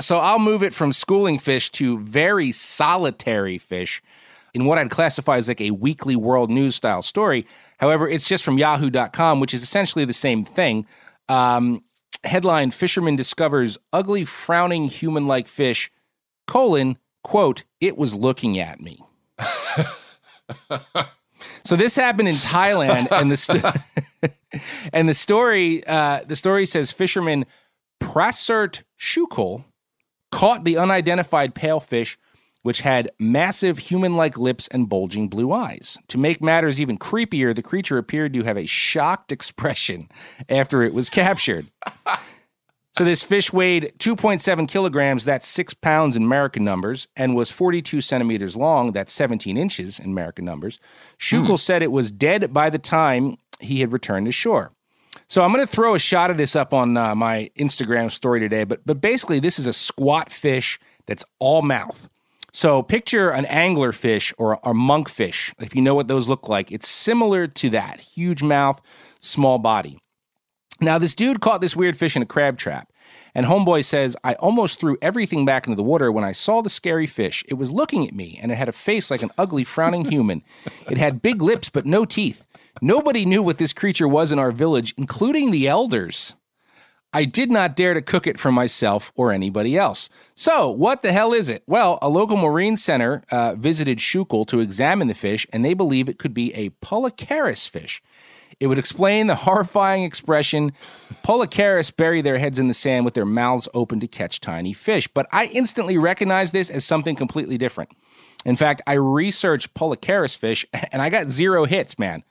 So I'll move it from schooling fish to very solitary fish in what I'd classify as like a weekly world news style story. However, it's just from yahoo.com, which is essentially the same thing. Um, headline Fisherman discovers ugly, frowning human like fish, colon, quote, it was looking at me. so this happened in Thailand, and the and the story uh, the story says fisherman Prasert Shukul caught the unidentified pale fish, which had massive human like lips and bulging blue eyes. To make matters even creepier, the creature appeared to have a shocked expression after it was captured. So this fish weighed 2.7 kilograms, that's six pounds in American numbers, and was 42 centimeters long, that's 17 inches in American numbers. Hmm. Shukul said it was dead by the time he had returned to shore. So I'm going to throw a shot of this up on uh, my Instagram story today, but but basically this is a squat fish that's all mouth. So picture an angler fish or a monkfish. If you know what those look like, it's similar to that. Huge mouth, small body. Now this dude caught this weird fish in a crab trap. And Homeboy says, I almost threw everything back into the water when I saw the scary fish. It was looking at me, and it had a face like an ugly, frowning human. It had big lips, but no teeth. Nobody knew what this creature was in our village, including the elders. I did not dare to cook it for myself or anybody else. So, what the hell is it? Well, a local marine center uh, visited Shukul to examine the fish, and they believe it could be a Polycharis fish. It would explain the horrifying expression Polycharis bury their heads in the sand with their mouths open to catch tiny fish. But I instantly recognized this as something completely different. In fact, I researched Polycharis fish and I got zero hits, man.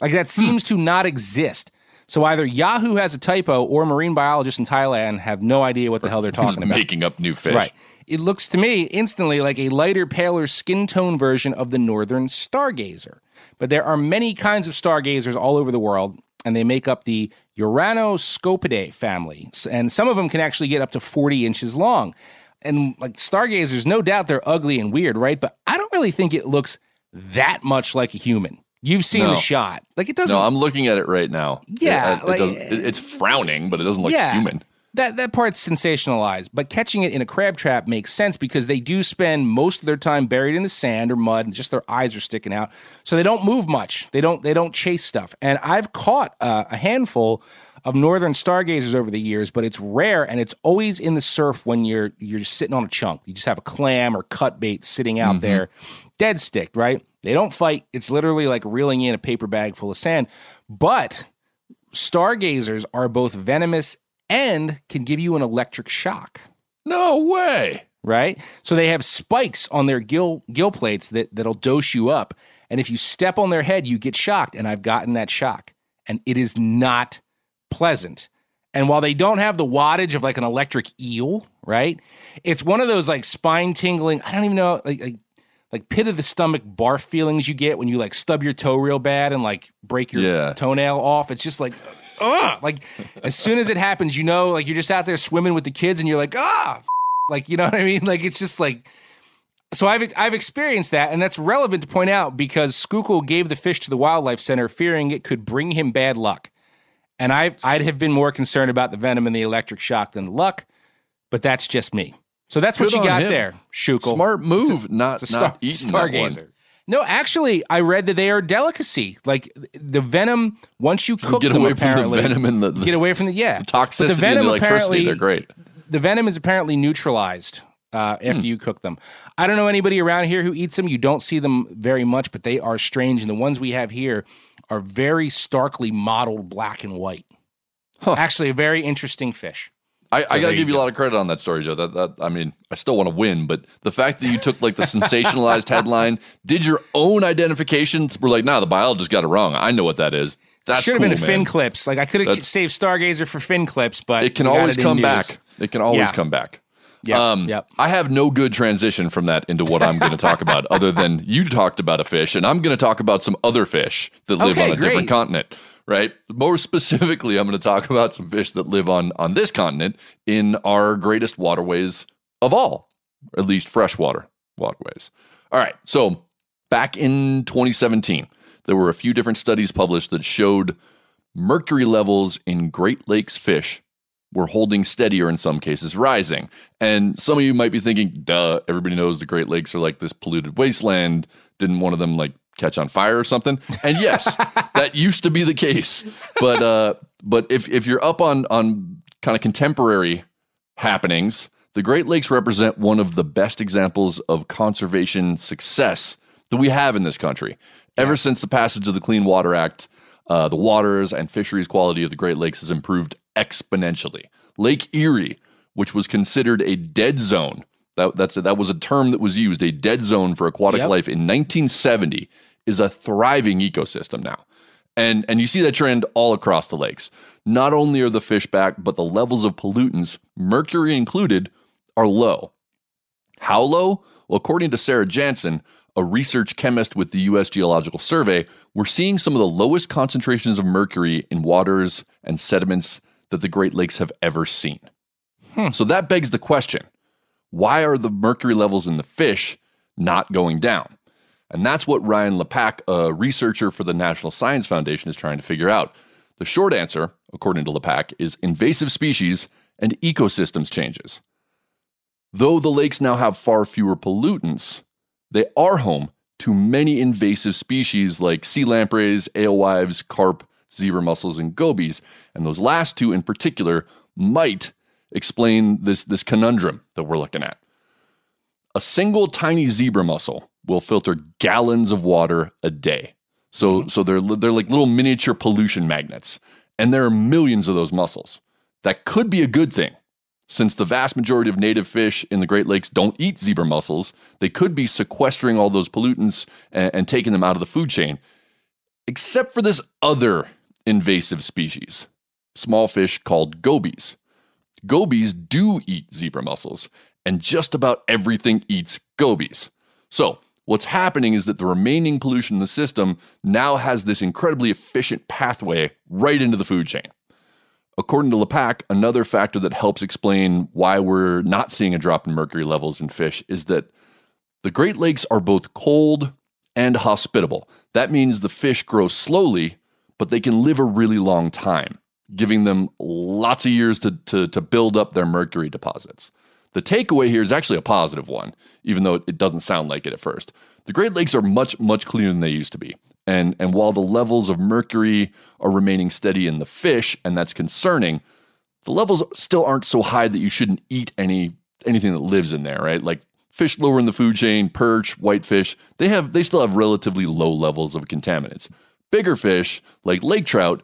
Like that hmm. seems to not exist. So either Yahoo has a typo or marine biologists in Thailand have no idea what the hell they're talking about. making up new fish. Right. It looks to me instantly like a lighter, paler skin tone version of the northern stargazer. But there are many kinds of stargazers all over the world, and they make up the Uranoscopidae family. And some of them can actually get up to 40 inches long. And like stargazers, no doubt they're ugly and weird, right? But I don't really think it looks that much like a human. You've seen No. the shot. Like it doesn't No, I'm looking at it right now. Yeah, It- it like- it- it's eh, frowning, but it doesn't look Yeah. human. That that part's sensationalized, but catching it in a crab trap makes sense because they do spend most of their time buried in the sand or mud, and just their eyes are sticking out, so they don't move much. They don't they don't chase stuff. And I've caught uh, a handful of northern stargazers over the years, but it's rare, and it's always in the surf when you're you're just sitting on a chunk. You just have a clam or cut bait sitting out there, dead sticked, right? They don't fight. It's literally like reeling in a paper bag full of sand, but stargazers are both venomous and can give you an electric shock. No way. Right? So they have spikes on their gill gill plates that that'll dose you up. And if you step on their head, you get shocked. And I've gotten that shock. And it is not pleasant. And while they don't have the wattage of like an electric eel, right? It's one of those like spine tingling, I don't even know, like like like pit of the stomach barf feelings you get when you like stub your toe real bad and like break your Yeah. toenail off. It's just like, Like as soon as it happens, you know, like you're just out there swimming with the kids and you're like, ah, f-" like you know what I mean? Like it's just like. So I've I've experienced that, and that's relevant to point out because Shukul gave the fish to the wildlife center, fearing it could bring him bad luck. And I I'd have been more concerned about the venom and the electric shock than the luck, but that's just me. So that's what you got him. there, Shukul. Smart move, not It's a not star- eating that one. stargazer. No, actually, I read that they are a delicacy. Like the venom, once you cook Get them, away from the venom and the- get away from the yeah Toxicity But the venom and the electricity, apparently- they're great. The venom is apparently neutralized uh, Hmm. after you cook them. I don't know anybody around here who eats them. You don't see them very much, but they are strange. And the ones we have here are very starkly modeled black and white. Actually, a very interesting fish. I, So I gotta give you you a lot of credit on that story, Joe. That, that I mean, I still want to win, but the fact that you took like the sensationalized headline, did your own identifications, were like, nah, the biologist got it wrong. I know what that is. That Should have cool, been a fin clips. Like I could have saved Stargazer for fin clips, but It can always come news. back. It can always Yeah. come back. Yep, Um, yep. I have no good transition from that into what I'm going to talk about, other than you talked about a fish, and I'm going to talk about some other fish that live Okay, on a great. different continent. Right. More specifically, I'm going to talk about some fish that live on on this continent in our greatest waterways of all, at least freshwater waterways. All right. So back in 2017, there were a few different studies published that showed mercury levels in Great Lakes fish were holding steady or in some cases rising. And some of you might be thinking, duh, everybody knows the Great Lakes are like this polluted wasteland. Didn't one of them like catch on fire or something? And yes, that used to be the case. But uh but if if you're up on on kind of contemporary happenings, the Great Lakes represent one of the best examples of conservation success that we have in this country. Ever since the passage of the Clean Water Act, uh, the waters and fisheries quality of the Great Lakes has improved exponentially. Lake Erie, which was considered a dead zone, that, that's a, that was a term that was used, a dead zone for aquatic Yep. life in 1970, is a thriving ecosystem now. And and you see that trend all across the lakes. Not only are the fish back, but the levels of pollutants, mercury included, are low. How low? Well, according to Sarah Janssen, a research chemist with the US Geological Survey, we're seeing some of the lowest concentrations of mercury in waters and sediments that the Great Lakes have ever seen. Hmm. So that begs the question why are the mercury levels in the fish not going down? And that's what Ryan Lepak, a researcher for the National Science Foundation, is trying to figure out. The short answer, according to Lepak, is invasive species and ecosystems changes. Though the lakes now have far fewer pollutants, they are home to many invasive species like sea lampreys, alewives, carp, zebra mussels, and gobies. And those last two in particular might explain this, this conundrum that we're looking at. A single tiny zebra mussel will filter gallons of water a day. So, mm-hmm. so they're, they're like little miniature pollution magnets. And there are millions of those mussels. That could be a good thing. Since the vast majority of native fish in the Great Lakes don't eat zebra mussels, they could be sequestering all those pollutants and, and taking them out of the food chain, except for this other invasive species, small fish called gobies. Gobies do eat zebra mussels, and just about everything eats gobies. So, What's happening is that the remaining pollution in the system now has this incredibly efficient pathway right into the food chain. According to Lepak, another factor that helps explain why we're not seeing a drop in mercury levels in fish is that the Great Lakes are both cold and hospitable. That means the fish grow slowly, but they can live a really long time, giving them lots of years to, to, to build up their mercury deposits. The takeaway here is actually a positive one, even though it doesn't sound like it at first. The Great Lakes are much, much cleaner than they used to be. And, and while the levels of mercury are remaining steady in the fish, and that's concerning, the levels still aren't so high that you shouldn't eat any anything that lives in there, right? Like fish lower in the food chain, perch, whitefish, they have they still have relatively low levels of contaminants. Bigger fish, like lake trout,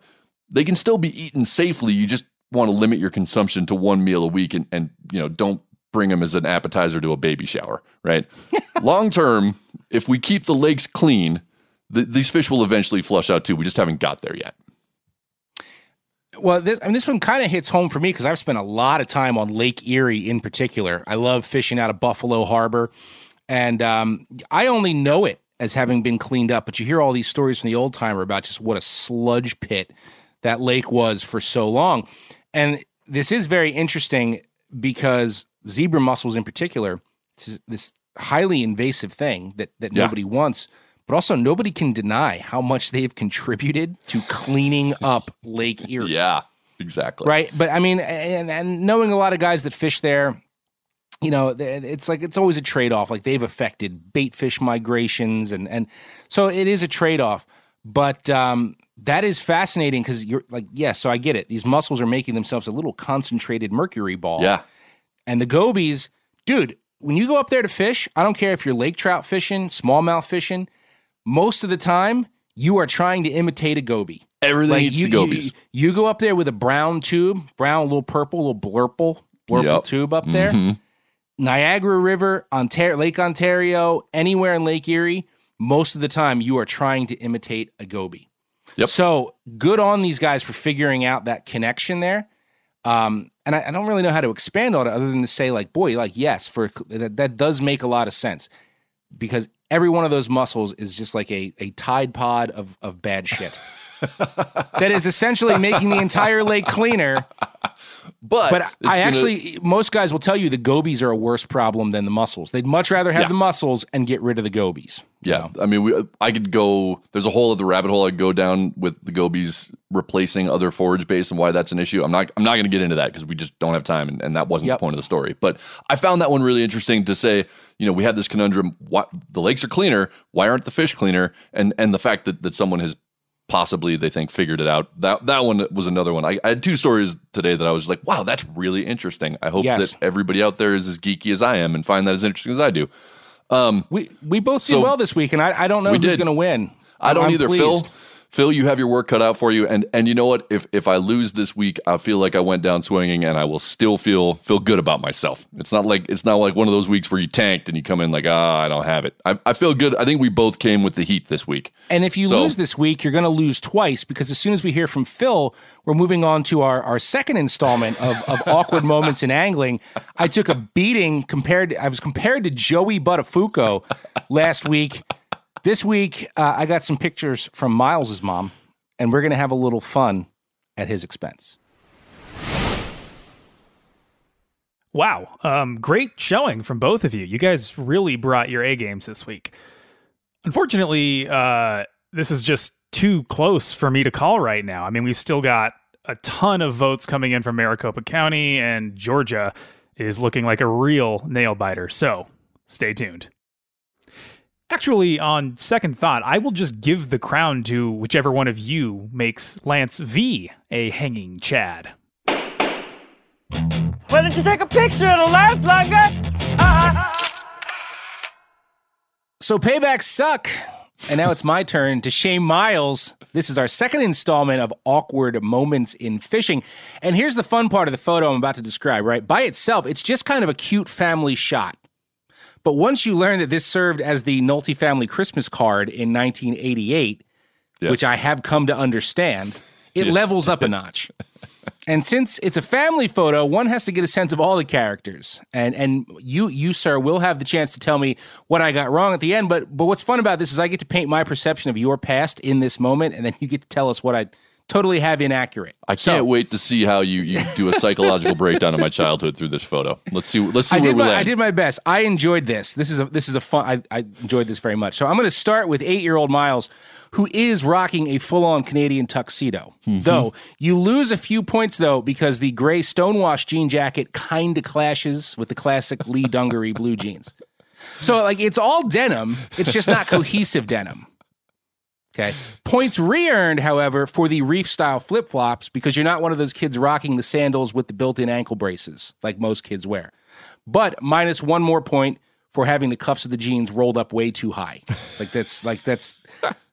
they can still be eaten safely. You just want to limit your consumption to one meal a week and, and you know, don't bring them as an appetizer to a baby shower, right? Long term, if we keep the lakes clean, the, these fish will eventually flush out too. We just haven't got there yet. Well, this, I mean, this one kind of hits home for me because I've spent a lot of time on Lake Erie in particular. I love fishing out of Buffalo Harbor, and um, I only know it as having been cleaned up. But you hear all these stories from the old timer about just what a sludge pit that lake was for so long, and this is very interesting because zebra mussels, in particular, this, is this highly invasive thing that that Yeah. nobody wants. But also, nobody can deny how much they've contributed to cleaning up Lake Erie. Yeah, exactly. Right. But I mean, and, and knowing a lot of guys that fish there, you know, it's like it's always a trade off. Like they've affected bait fish migrations, and and so it is a trade off. But um, that is fascinating because you're like, yes, so I get it. These mussels are making themselves a little concentrated mercury ball. Yeah. And the gobies, dude, when you go up there to fish, I don't care if you're lake trout fishing, smallmouth fishing, most of the time you are trying to imitate a goby. Everything eats you, gobies. You, you go up there with a brown tube, brown, little purple, little blurple, blurple Yep. tube up there. Mhm. Niagara River, Ontario, Lake Ontario, anywhere in Lake Erie, most of the time you are trying to imitate a goby. Yep. So good on these guys for figuring out that connection there. Um, and I, I don't really know how to expand on it other than to say, like, boy, like, yes, for that, that does make a lot of sense because every one of those mussels is just like a, a tide pod of, of bad shit. that is essentially making the entire lake cleaner. But, But I gonna- actually, most guys will tell you the gobies are a worse problem than the mussels. They'd much rather have Yeah. the mussels and get rid of the gobies. Yeah, I mean, we, I could go. There's a whole other rabbit hole I could go down with the gobies replacing other forage base and why that's an issue. I'm not. I'm not going to get into that because we just don't have time, and, and that wasn't Yep. the point of the story. But I found that one really interesting to say. You know, we have this conundrum: what the lakes are cleaner, why aren't the fish cleaner? And and the fact that that someone has possibly they think figured it out. That that one was another one. I, I had two stories today that I was like, wow, that's really interesting. I hope Yes. that everybody out there is as geeky as I am and find that as interesting as I do. Um, We we both So- did well this week, and I, I don't know who's going to win. I don't I'm either, pleased. Phil. Phil, you have your work cut out for you, and and you know what? If if I lose this week, I feel like I went down swinging, and I will still feel feel good about myself. It's not like it's not like one of those weeks where you tanked and you come in like, ah, I don't have it. I, I feel good. I think we both came with the heat this week. And if you So- lose this week, you're going to lose twice because as soon as we hear from Phil, we're moving on to our, our second installment of, of awkward moments in angling. I took a beating compared. I was compared to Joey Buttafuoco last week. This week, uh, I got some pictures from Miles's mom, and we're going to have a little fun at his expense. Wow. Um, great showing from both of you. You guys really brought your A games this week. Unfortunately, uh, this is just too close for me to call right now. I mean, we've still got a ton of votes coming in from Maricopa County, and Georgia is looking like a real nail biter. So stay tuned. Actually, on second thought, I will just give the crown to whichever one of you makes Lance V a hanging Chad. Why don't you take a picture? It'll last longer. So paybacks suck. And now it's my turn to shame Miles. This is our second installment of awkward moments in fishing. And here's the fun part of the photo I'm about to describe, right? By itself, it's just kind of a cute family shot. But once you learn that this served as the Nolte family Christmas card in 1988, Yes. which I have come to understand, it Yes. levels up a notch. And since it's a family photo, one has to get a sense of all the characters. And and you you sir will have the chance to tell me what I got wrong at the end. But but what's fun about this is I get to paint my perception of your past in this moment, and then you get to tell us what I totally have inaccurate. I can't wait to see how you, you do a psychological breakdown of my childhood through this photo. Let's see. Let's see I where did we my land. I did my best. I enjoyed this. This is a this is a fun. I, I enjoyed this very much. So I'm going to start with eight year old Miles, who is rocking a full on Canadian tuxedo. Mm-hmm. Though you lose a few points though because the gray stonewash jean jacket kind of clashes with the classic Lee Dungaree blue jeans. So like it's all denim. It's just not cohesive denim. Okay. Points re-earned, however, for the reef style flip flops because you're not one of those kids rocking the sandals with the built-in ankle braces like most kids wear. But minus one more point for having the cuffs of the jeans rolled up way too high. Like that's like that's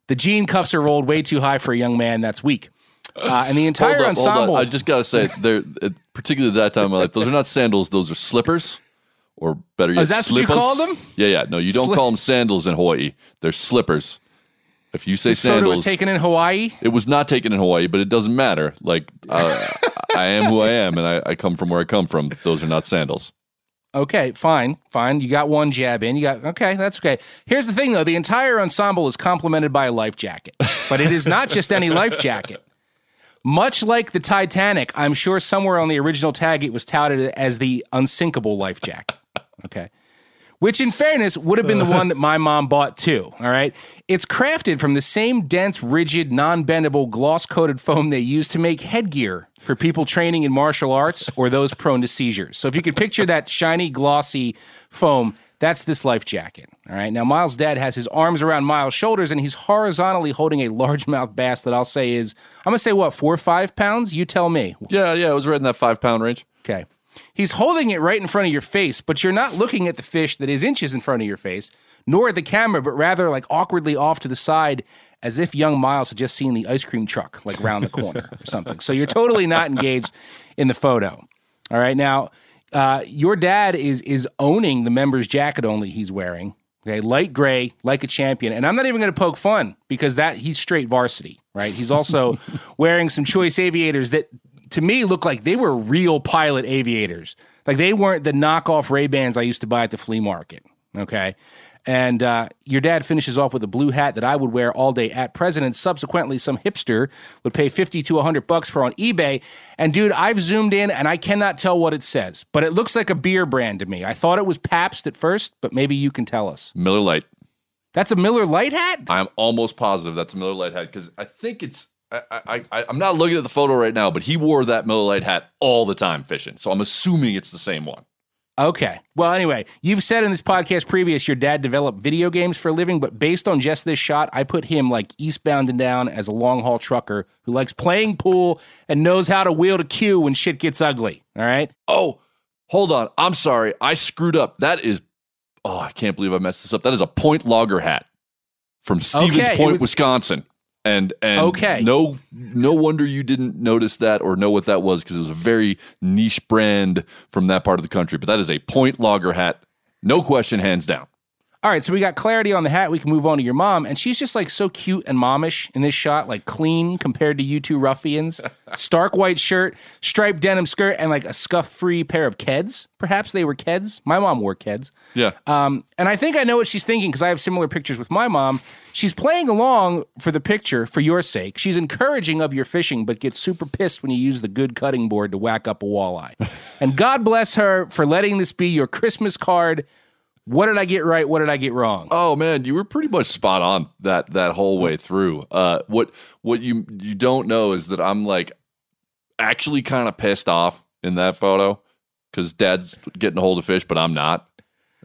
the jean cuffs are rolled way too high for a young man. That's weak. Uh, and the entire hold on, hold on. ensemble. I just gotta say, they're uh, particularly at that time of my life. Those are not sandals; those are slippers, or better Oh, yet, is that what you call them? Yeah, yeah. No, you don't call them sandals in Hawaii. They're slippers. If you say this photo was taken in Hawaii. it was not taken in Hawaii, but it doesn't matter. Like uh, I am who I am, and I, I come from where I come from. Those are not sandals. Okay, fine, fine. You got one jab in. You got okay. That's okay. Here's the thing, though: the entire ensemble is complemented by a life jacket, but it is not just any life jacket. Much like the Titanic, I'm sure somewhere on the original tag it was touted as the unsinkable life jacket. Okay. Which, in fairness, would have been the uh. one that my mom bought too. All right. It's crafted from the same dense, rigid, non bendable, gloss coated foam they use to make headgear for people training in martial arts or those prone to seizures. So, if you could picture that shiny, glossy foam, that's this life jacket. All right. Now, Miles' dad has his arms around Miles' shoulders and he's horizontally holding a largemouth bass that I'll say is, I'm going to say what, four or five pounds? You tell me. Yeah, yeah. It was right in that five pound range. Okay. He's holding it right in front of your face, but you're not looking at the fish that is inches in front of your face, nor at the camera, but rather like awkwardly off to the side as if young Miles had just seen the ice cream truck like round the corner or something. So you're totally not engaged in the photo. All right. Now, uh, your dad is is owning the member's jacket only he's wearing. Okay, light gray, like a champion. And I'm not even going to poke fun because that he's straight varsity, right? He's also wearing some choice aviators that to me looked like they were real pilot aviators. Like they weren't the knockoff Ray Bans I used to buy at the flea market. Okay. And uh, your dad finishes off with a blue hat that I would wear all day at President's. Subsequently, some hipster would pay 50 to 100 bucks for on eBay. And dude, I've zoomed in and I cannot tell what it says, but it looks like a beer brand to me. I thought it was Pabst at first, but maybe you can tell us. Miller Lite. That's a Miller Lite hat? I'm almost positive that's a Miller Lite hat because I think it's. I, I, I, I'm not looking at the photo right now, but he wore that Miller Lite hat all the time fishing. So I'm assuming it's the same one. Okay. Well, anyway, you've said in this podcast previous your dad developed video games for a living, but based on just this shot, I put him like eastbound and down as a long haul trucker who likes playing pool and knows how to wield a cue when shit gets ugly. All right. Oh, hold on. I'm sorry. I screwed up. That is. Oh, I can't believe I messed this up. That is a Point Logger hat from Stevens Okay, Point, was- Wisconsin. And and Okay. no no wonder you didn't notice that or know what that was because it was a very niche brand from that part of the country. But that is a Point Logger hat, no question, hands down. All right, so we got clarity on the hat. We can move on to your mom, and she's just like so cute and momish in this shot, like clean compared to you two ruffians. Stark white shirt, striped denim skirt, and like a scuff-free pair of Keds. Perhaps they were Keds. My mom wore Keds. Yeah. Um, and I think I know what she's thinking because I have similar pictures with my mom. She's playing along for the picture for your sake. She's encouraging of your fishing, but gets super pissed when you use the good cutting board to whack up a walleye. and God bless her for letting this be your Christmas card. What did I get right? What did I get wrong? Oh man, you were pretty much spot on that that whole way through. Uh, what what you you don't know is that I'm like actually kind of pissed off in that photo because Dad's getting a hold of fish, but I'm not,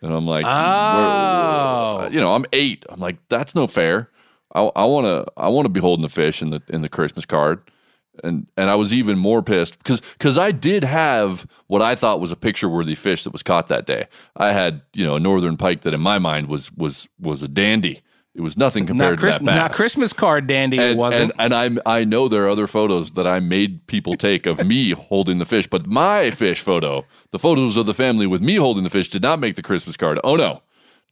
and I'm like, Oh. you know, I'm eight. I'm like, that's no fair. I want to I want to be holding the fish in the in the Christmas card. And and I was even more pissed because because I did have what I thought was a picture worthy fish that was caught that day. I had you know a northern pike that in my mind was was was a dandy. It was nothing compared Not, Chris- to that bass. not Christmas card dandy. it wasn't. and, and I I know there are other photos that I made people take of me holding the fish, but my fish photo, the photos of the family with me holding the fish, did not make the Christmas card. Oh no,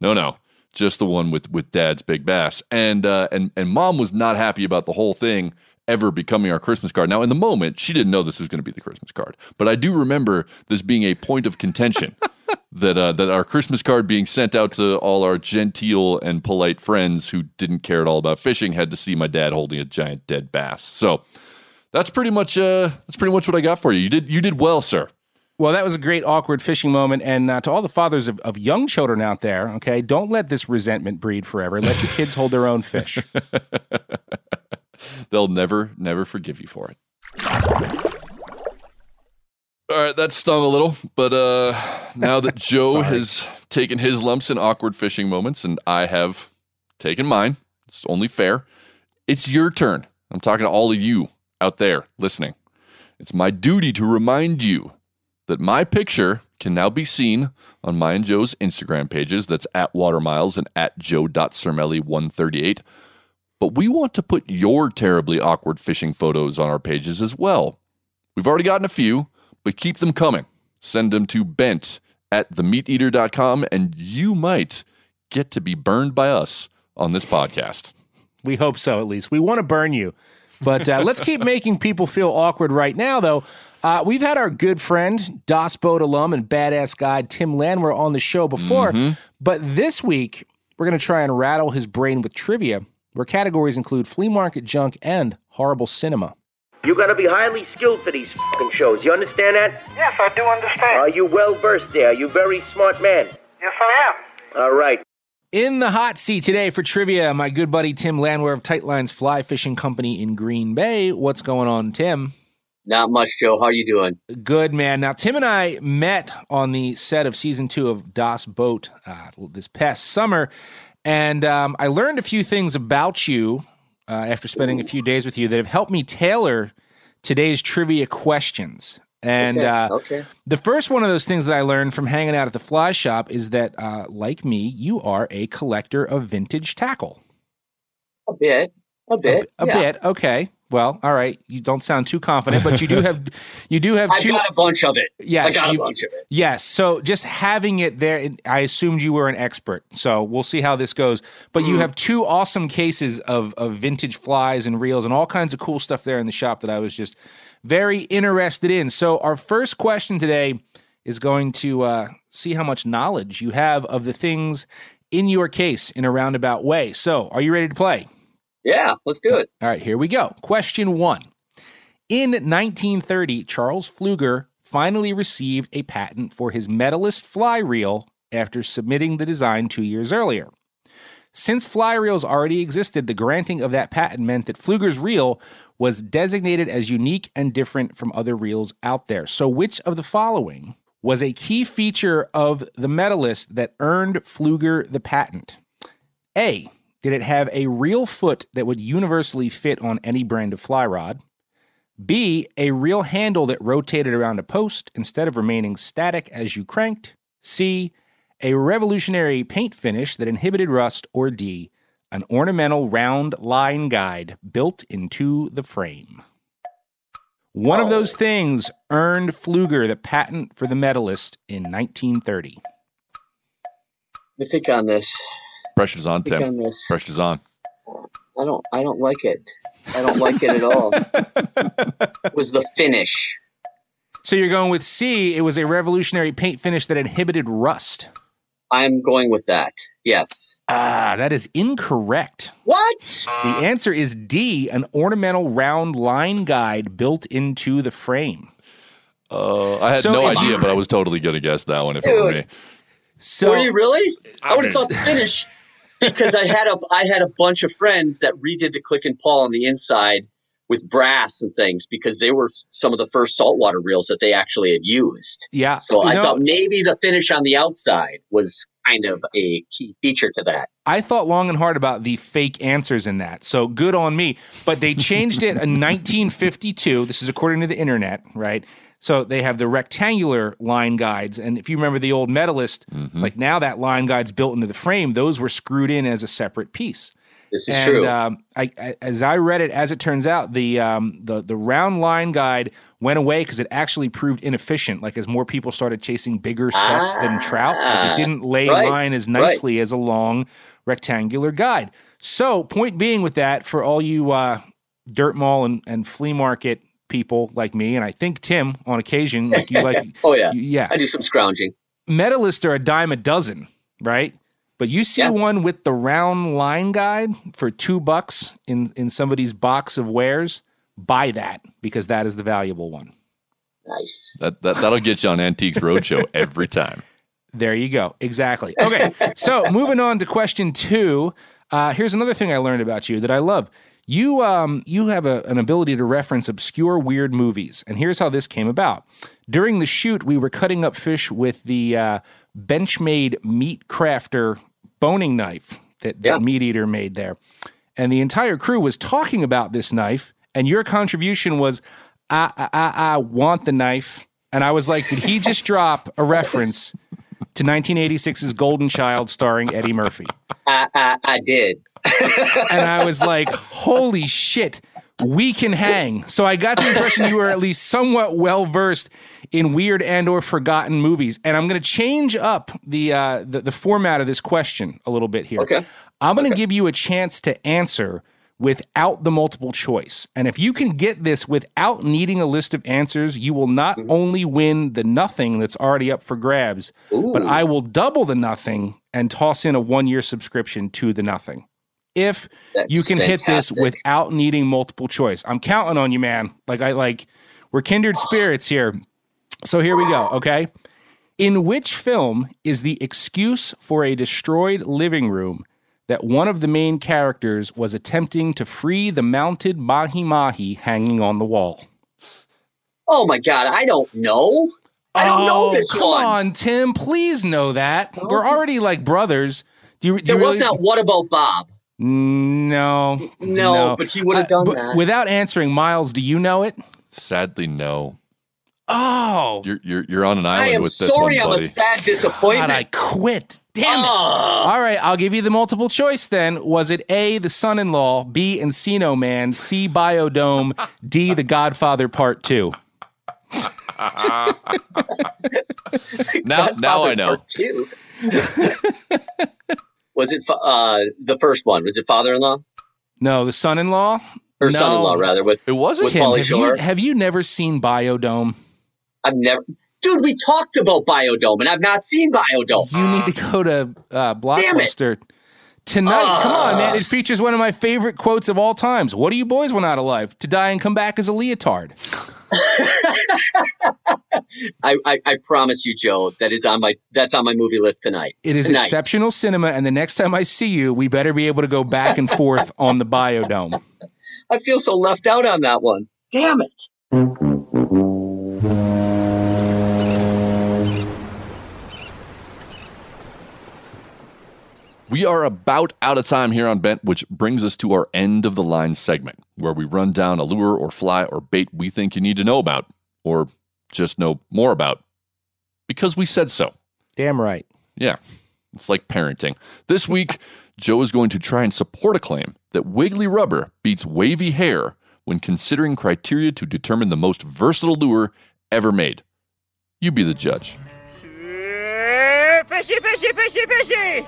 no, no, just the one with with Dad's big bass. And uh, and and Mom was not happy about the whole thing. Ever becoming our Christmas card. Now, in the moment, she didn't know this was going to be the Christmas card, but I do remember this being a point of contention that uh, that our Christmas card being sent out to all our genteel and polite friends who didn't care at all about fishing had to see my dad holding a giant dead bass. So that's pretty much uh, that's pretty much what I got for you. You did you did well, sir. Well, that was a great awkward fishing moment. And uh, to all the fathers of, of young children out there, okay, don't let this resentment breed forever. Let your kids hold their own fish. They'll never, never forgive you for it. All right, that stung a little, but uh, now that Joe has taken his lumps in awkward fishing moments and I have taken mine, it's only fair. It's your turn. I'm talking to all of you out there listening. It's my duty to remind you that my picture can now be seen on my and Joe's Instagram pages. That's at Watermiles and at joe.cermele138. But we want to put your terribly awkward fishing photos on our pages as well. We've already gotten a few, but keep them coming. Send them to bent at themeateater.com and you might get to be burned by us on this podcast. We hope so, at least. We want to burn you. But uh, let's keep making people feel awkward right now, though. Uh, we've had our good friend, Das Boat alum and badass guide Tim Landwehr on the show before. But this week, we're going to try and rattle his brain with trivia, where categories include flea market junk and horrible cinema. You gotta be highly skilled for these fucking shows. You understand that? Yes, I do understand. Are you well versed there? Are you very smart man? Yes, I am. All right. In the hot seat today for trivia, my good buddy Tim Landwehr of Tightlines Fly Fishing Company in Green Bay. What's going on, Tim? Not much, Joe. How are you doing? Good man. Now, Tim and I met on the set of season two of Das Boat uh, this past summer, and um, I learned a few things about you uh, after spending a few days with you that have helped me tailor today's trivia questions. And Okay, uh, okay. the first one of those things that I learned from hanging out at the fly shop is that, uh, like me, you are a collector of vintage tackle. A bit. A bit. A yeah. bit, okay. Well, all right. You don't sound too confident, but you do have you do have I've two. got a bunch of it. Yes, I got you- a bunch of it. Yes. So just having it there, I assumed you were an expert. So we'll see how this goes. But Mm. you have two awesome cases of, of vintage flies and reels and all kinds of cool stuff there in the shop that I was just very interested in. So our first question today is going to uh, see how much knowledge you have of the things in your case in a roundabout way. So are you ready to play? Yeah, let's do it. All right, here we go. Question one. In 1930, Charles Pflueger finally received a patent for his Medalist fly reel after submitting the design two years earlier. Since fly reels already existed, the granting of that patent meant that Pflueger's reel was designated as unique and different from other reels out there. So, which of the following was a key feature of the Medalist that earned Pflueger the patent? A. Did it have a reel foot that would universally fit on any brand of fly rod? B. A reel handle that rotated around a post instead of remaining static as you cranked? C. A revolutionary paint finish that inhibited rust? Or D. An ornamental round line guide built into the frame? One of oh. those things earned Pflueger the patent for the medalist in 1930. Let me think on this. Pressure's on, Think Tim. on this. Pressure's on. I don't. I don't like it. I don't like it at all. It was the finish? So you're going with C. It was a revolutionary paint finish that inhibited rust. I'm going with that. Yes. Ah, that is incorrect. What? The answer is D, an ornamental round line guide built into the frame. Uh, I had So no if idea, you- but I was totally going to guess that one if it were Dude. me. So Were you really? I would have thought the finish because I had a I had a bunch of friends that redid the click and pawl on the inside with brass and things because they were some of the first saltwater reels that they actually had used. Yeah. So I know, thought maybe the finish on the outside was kind of a key feature to that. I thought long and hard about the fake answers in that. So good on me. But they changed it in 1952. This is according to the internet, right? So they have the rectangular line guides. And if you remember the old medalist, like now that line guide's built into the frame, those were screwed in as a separate piece. This is and, true. Um, I, I, as I read it, as it turns out, the um, the the round line guide went away because it actually proved inefficient. Like as more people started chasing bigger stuff than trout, like, Ah, it didn't lay right, line as right. nicely as a long rectangular guide. So, point being with that, for all you uh, dirt mall and, and flea market people like me, and I think Tim on occasion, like you like. oh yeah, you- yeah. I do some scrounging. Medalists are a dime a dozen, right? But you see one with the round line guide for two bucks in in somebody's box of wares, buy that because that is the valuable one. Nice. That, that that'll get you on Antiques Roadshow every time. There you go. Exactly. Okay. so moving on to question two. Uh, here's another thing I learned about you that I love. You um you have a, an ability to reference obscure weird movies, and here's how this came about. During the shoot, we were cutting up fish with the uh, Benchmade Meat Crafter boning knife that, that Meat Eater made there, and the entire crew was talking about this knife, and your contribution was, "I I I, I want the knife," and I was like, "Did he just drop a reference?" to 1986's Golden Child starring Eddie Murphy. I, I, I did. And I was like, holy shit, we can hang. So I got the impression you were at least somewhat well versed in weird and or forgotten movies. And I'm going to change up the, uh, the the format of this question a little bit here. Okay. I'm going to give you a chance to answer without the multiple choice. And if you can get this without needing a list of answers, you will not Mm-hmm. only win the nothing that's already up for grabs, but I will double the nothing and toss in a one year subscription to the nothing. If That's you can hit this without needing multiple choice, I'm counting on you, man. Like I like, we're kindred spirits here. So here we go. Okay. In which film is the excuse for a destroyed living room that one of the main characters was attempting to free the mounted mahi mahi hanging on the wall? Oh my god, I don't know. I don't know Oh, this come one. on, Tim. Please know that. We're already like brothers. Do you, do There you was really- not What About Bob? No. No, but he would have Uh, done but that. Without answering, Miles, do you know it? Sadly, no. Oh, You're you're you're on an island. I am with this sorry, one, I'm a sad disappointment. God, I quit. Damn it. All right, I'll give you the multiple choice then. Was it A, The Son in Law, B, Encino Man, C, Biodome, D, The Godfather Part 2? now now I Godfather know. Part Two. was it fa- uh, the first one? Was it father-in-law No, The Son in Law? or No. son-in-law rather? With It wasn't with Tim, Pauly have you, have you never seen Biodome? I've never. Dude, we talked about Biodome, and I've not seen Biodome. You need to go to uh, Blockbuster tonight. Come on, man. It features one of my favorite quotes of all times. What do you boys want out of life? To die and come back as a leotard. I, I, I promise you, Joe, that is on my that's on my movie list tonight. It is tonight. exceptional cinema, and the next time I see you, we better be able to go back and forth on the Biodome. I feel so left out on that one. Damn it. We are about out of time here on Bent, which brings us to our end of the line segment, where we run down a lure or fly or bait we think you need to know about, or just know more about, because we said so. Damn right. Yeah, it's like parenting. This week, Joe is going to try and support a claim that wiggly rubber beats wavy hair when considering criteria to determine the most versatile lure ever made. You be the judge. Fishy, fishy, fishy, fishy!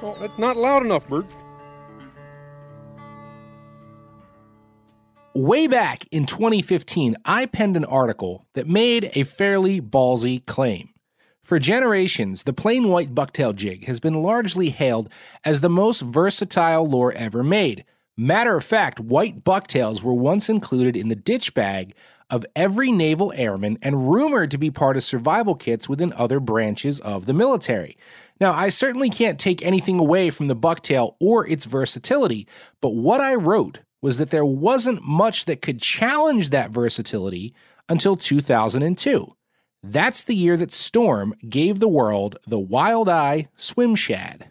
Oh, that's not loud enough, Bert. Way back in 2015, I penned an article that made a fairly ballsy claim. For generations, the plain white bucktail jig has been largely hailed as the most versatile lure ever made. Matter of fact, white bucktails were once included in the ditch bag of every naval airman and rumored to be part of survival kits within other branches of the military. Now, I certainly can't take anything away from the bucktail or its versatility, but what I wrote was that there wasn't much that could challenge that versatility until 2002. That's the year that Storm gave the world the Wild Eye Swim Shad.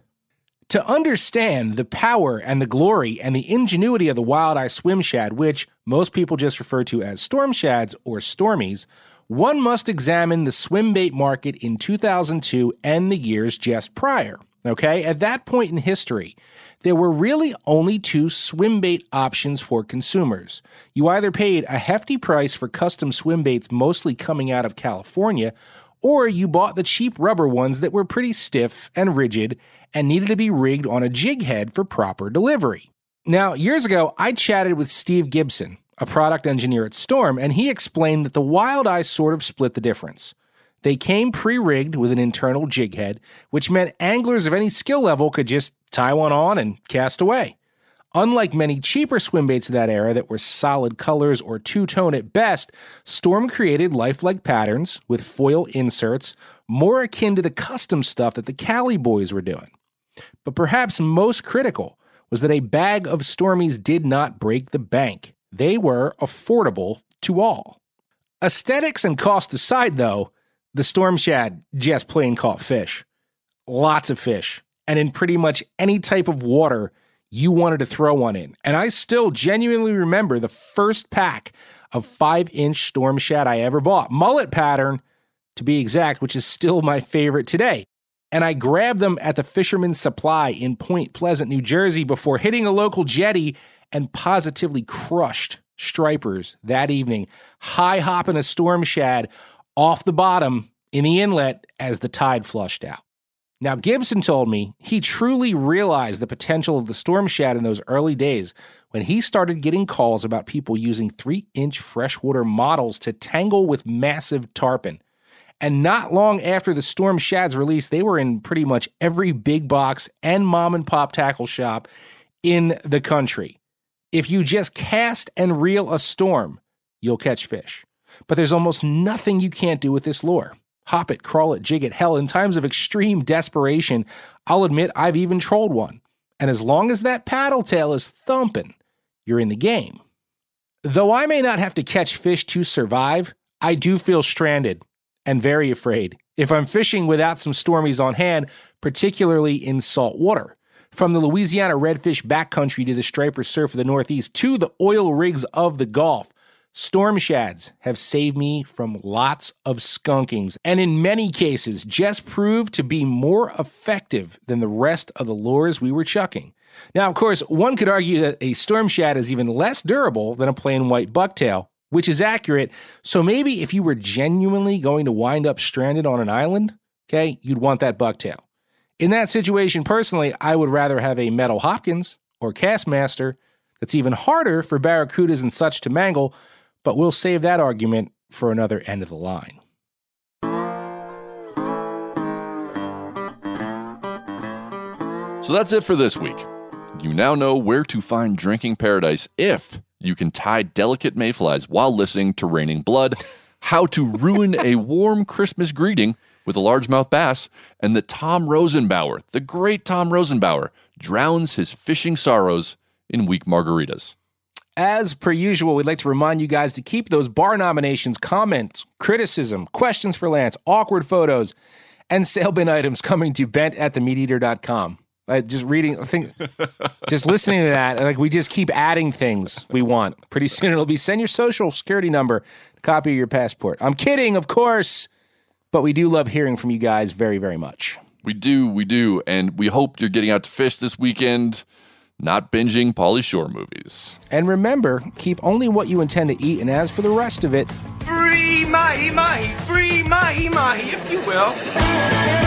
To understand the power and the glory and the ingenuity of the Wild Eye Swim Shad, which most people just refer to as Storm Shads or Stormies, one must examine the swim bait market in 2002 and the years just prior. Okay, at that point in history, there were really only two swim bait options for consumers. You either paid a hefty price for custom swim baits mostly coming out of California, or you bought the cheap rubber ones that were pretty stiff and rigid and needed to be rigged on a jig head for proper delivery. Now, years ago, I chatted with Steve Gibson, a product engineer at Storm, and he explained that the Wild Eye sort of split the difference. They came pre rigged with an internal jig head, which meant anglers of any skill level could just tie one on and cast away. Unlike many cheaper swim baits of that era that were solid colors or two tone at best, Storm created lifelike patterns with foil inserts more akin to the custom stuff that the Cali boys were doing. But perhaps most critical was that a bag of Stormies did not break the bank. They were affordable to all. Aesthetics and cost aside, though, the Storm Shad just plain caught fish. Lots of fish. And in pretty much any type of water you wanted to throw one in. And I still genuinely remember the first pack of five inch Storm Shad I ever bought. Mullet pattern, to be exact, which is still my favorite today. And I grabbed them at the Fisherman's Supply in Point Pleasant, New Jersey before hitting a local jetty and positively crushed stripers that evening, high hopping a storm shad off the bottom in the inlet as the tide flushed out. Now, Gibson told me he truly realized the potential of the storm shad in those early days when he started getting calls about people using three inch freshwater models to tangle with massive tarpon. And not long after the Storm Shad's release, they were in pretty much every big box and mom and pop tackle shop in the country. If you just cast and reel a storm, you'll catch fish. But there's almost nothing you can't do with this lure. Hop it, crawl it, jig it. Hell, in times of extreme desperation, I'll admit I've even trolled one. And as long as that paddle tail is thumping, you're in the game. Though I may not have to catch fish to survive, I do feel stranded and very afraid if I'm fishing without some stormies on hand, particularly in salt water. From the Louisiana redfish backcountry to the striper surf of the Northeast to the oil rigs of the Gulf, storm shads have saved me from lots of skunkings, and in many cases, just proved to be more effective than the rest of the lures we were chucking. Now, of course, one could argue that a storm shad is even less durable than a plain white bucktail, which is accurate. So maybe if you were genuinely going to wind up stranded on an island, okay, you'd want that bucktail. In that situation, personally, I would rather have a metal Hopkins or Kastmaster that's even harder for barracudas and such to mangle, but we'll save that argument for another end of the line. So that's it for this week. You now know where to find drinking paradise if you can tie delicate mayflies while listening to Raining Blood, how to ruin a warm Christmas greeting with a largemouth bass, and that Tom Rosenbauer, the great Tom Rosenbauer, drowns his fishing sorrows in weak margaritas. As per usual, we'd like to remind you guys to keep those bar nominations, comments, criticism, questions for Lance, awkward photos, and sale bin items coming to bent at themeateater.com. Uh, just reading, I think, just listening to that, like we just keep adding things we want. Pretty soon it'll be send your social security number, copy of your passport. I'm kidding, of course, but we do love hearing from you guys very, very much. We do, we do, and we hope you're getting out to fish this weekend, not binging Pauly Shore movies. And remember, keep only what you intend to eat, and as for the rest of it, Free mahi mahi, free mahi mahi, if you will.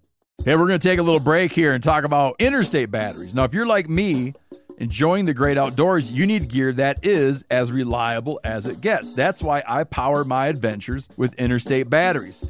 Hey, we're going to take a little break here and talk about interstate batteries. Now, if you're like me, enjoying the great outdoors, you need gear that is as reliable as it gets. That's why I power my adventures with interstate batteries.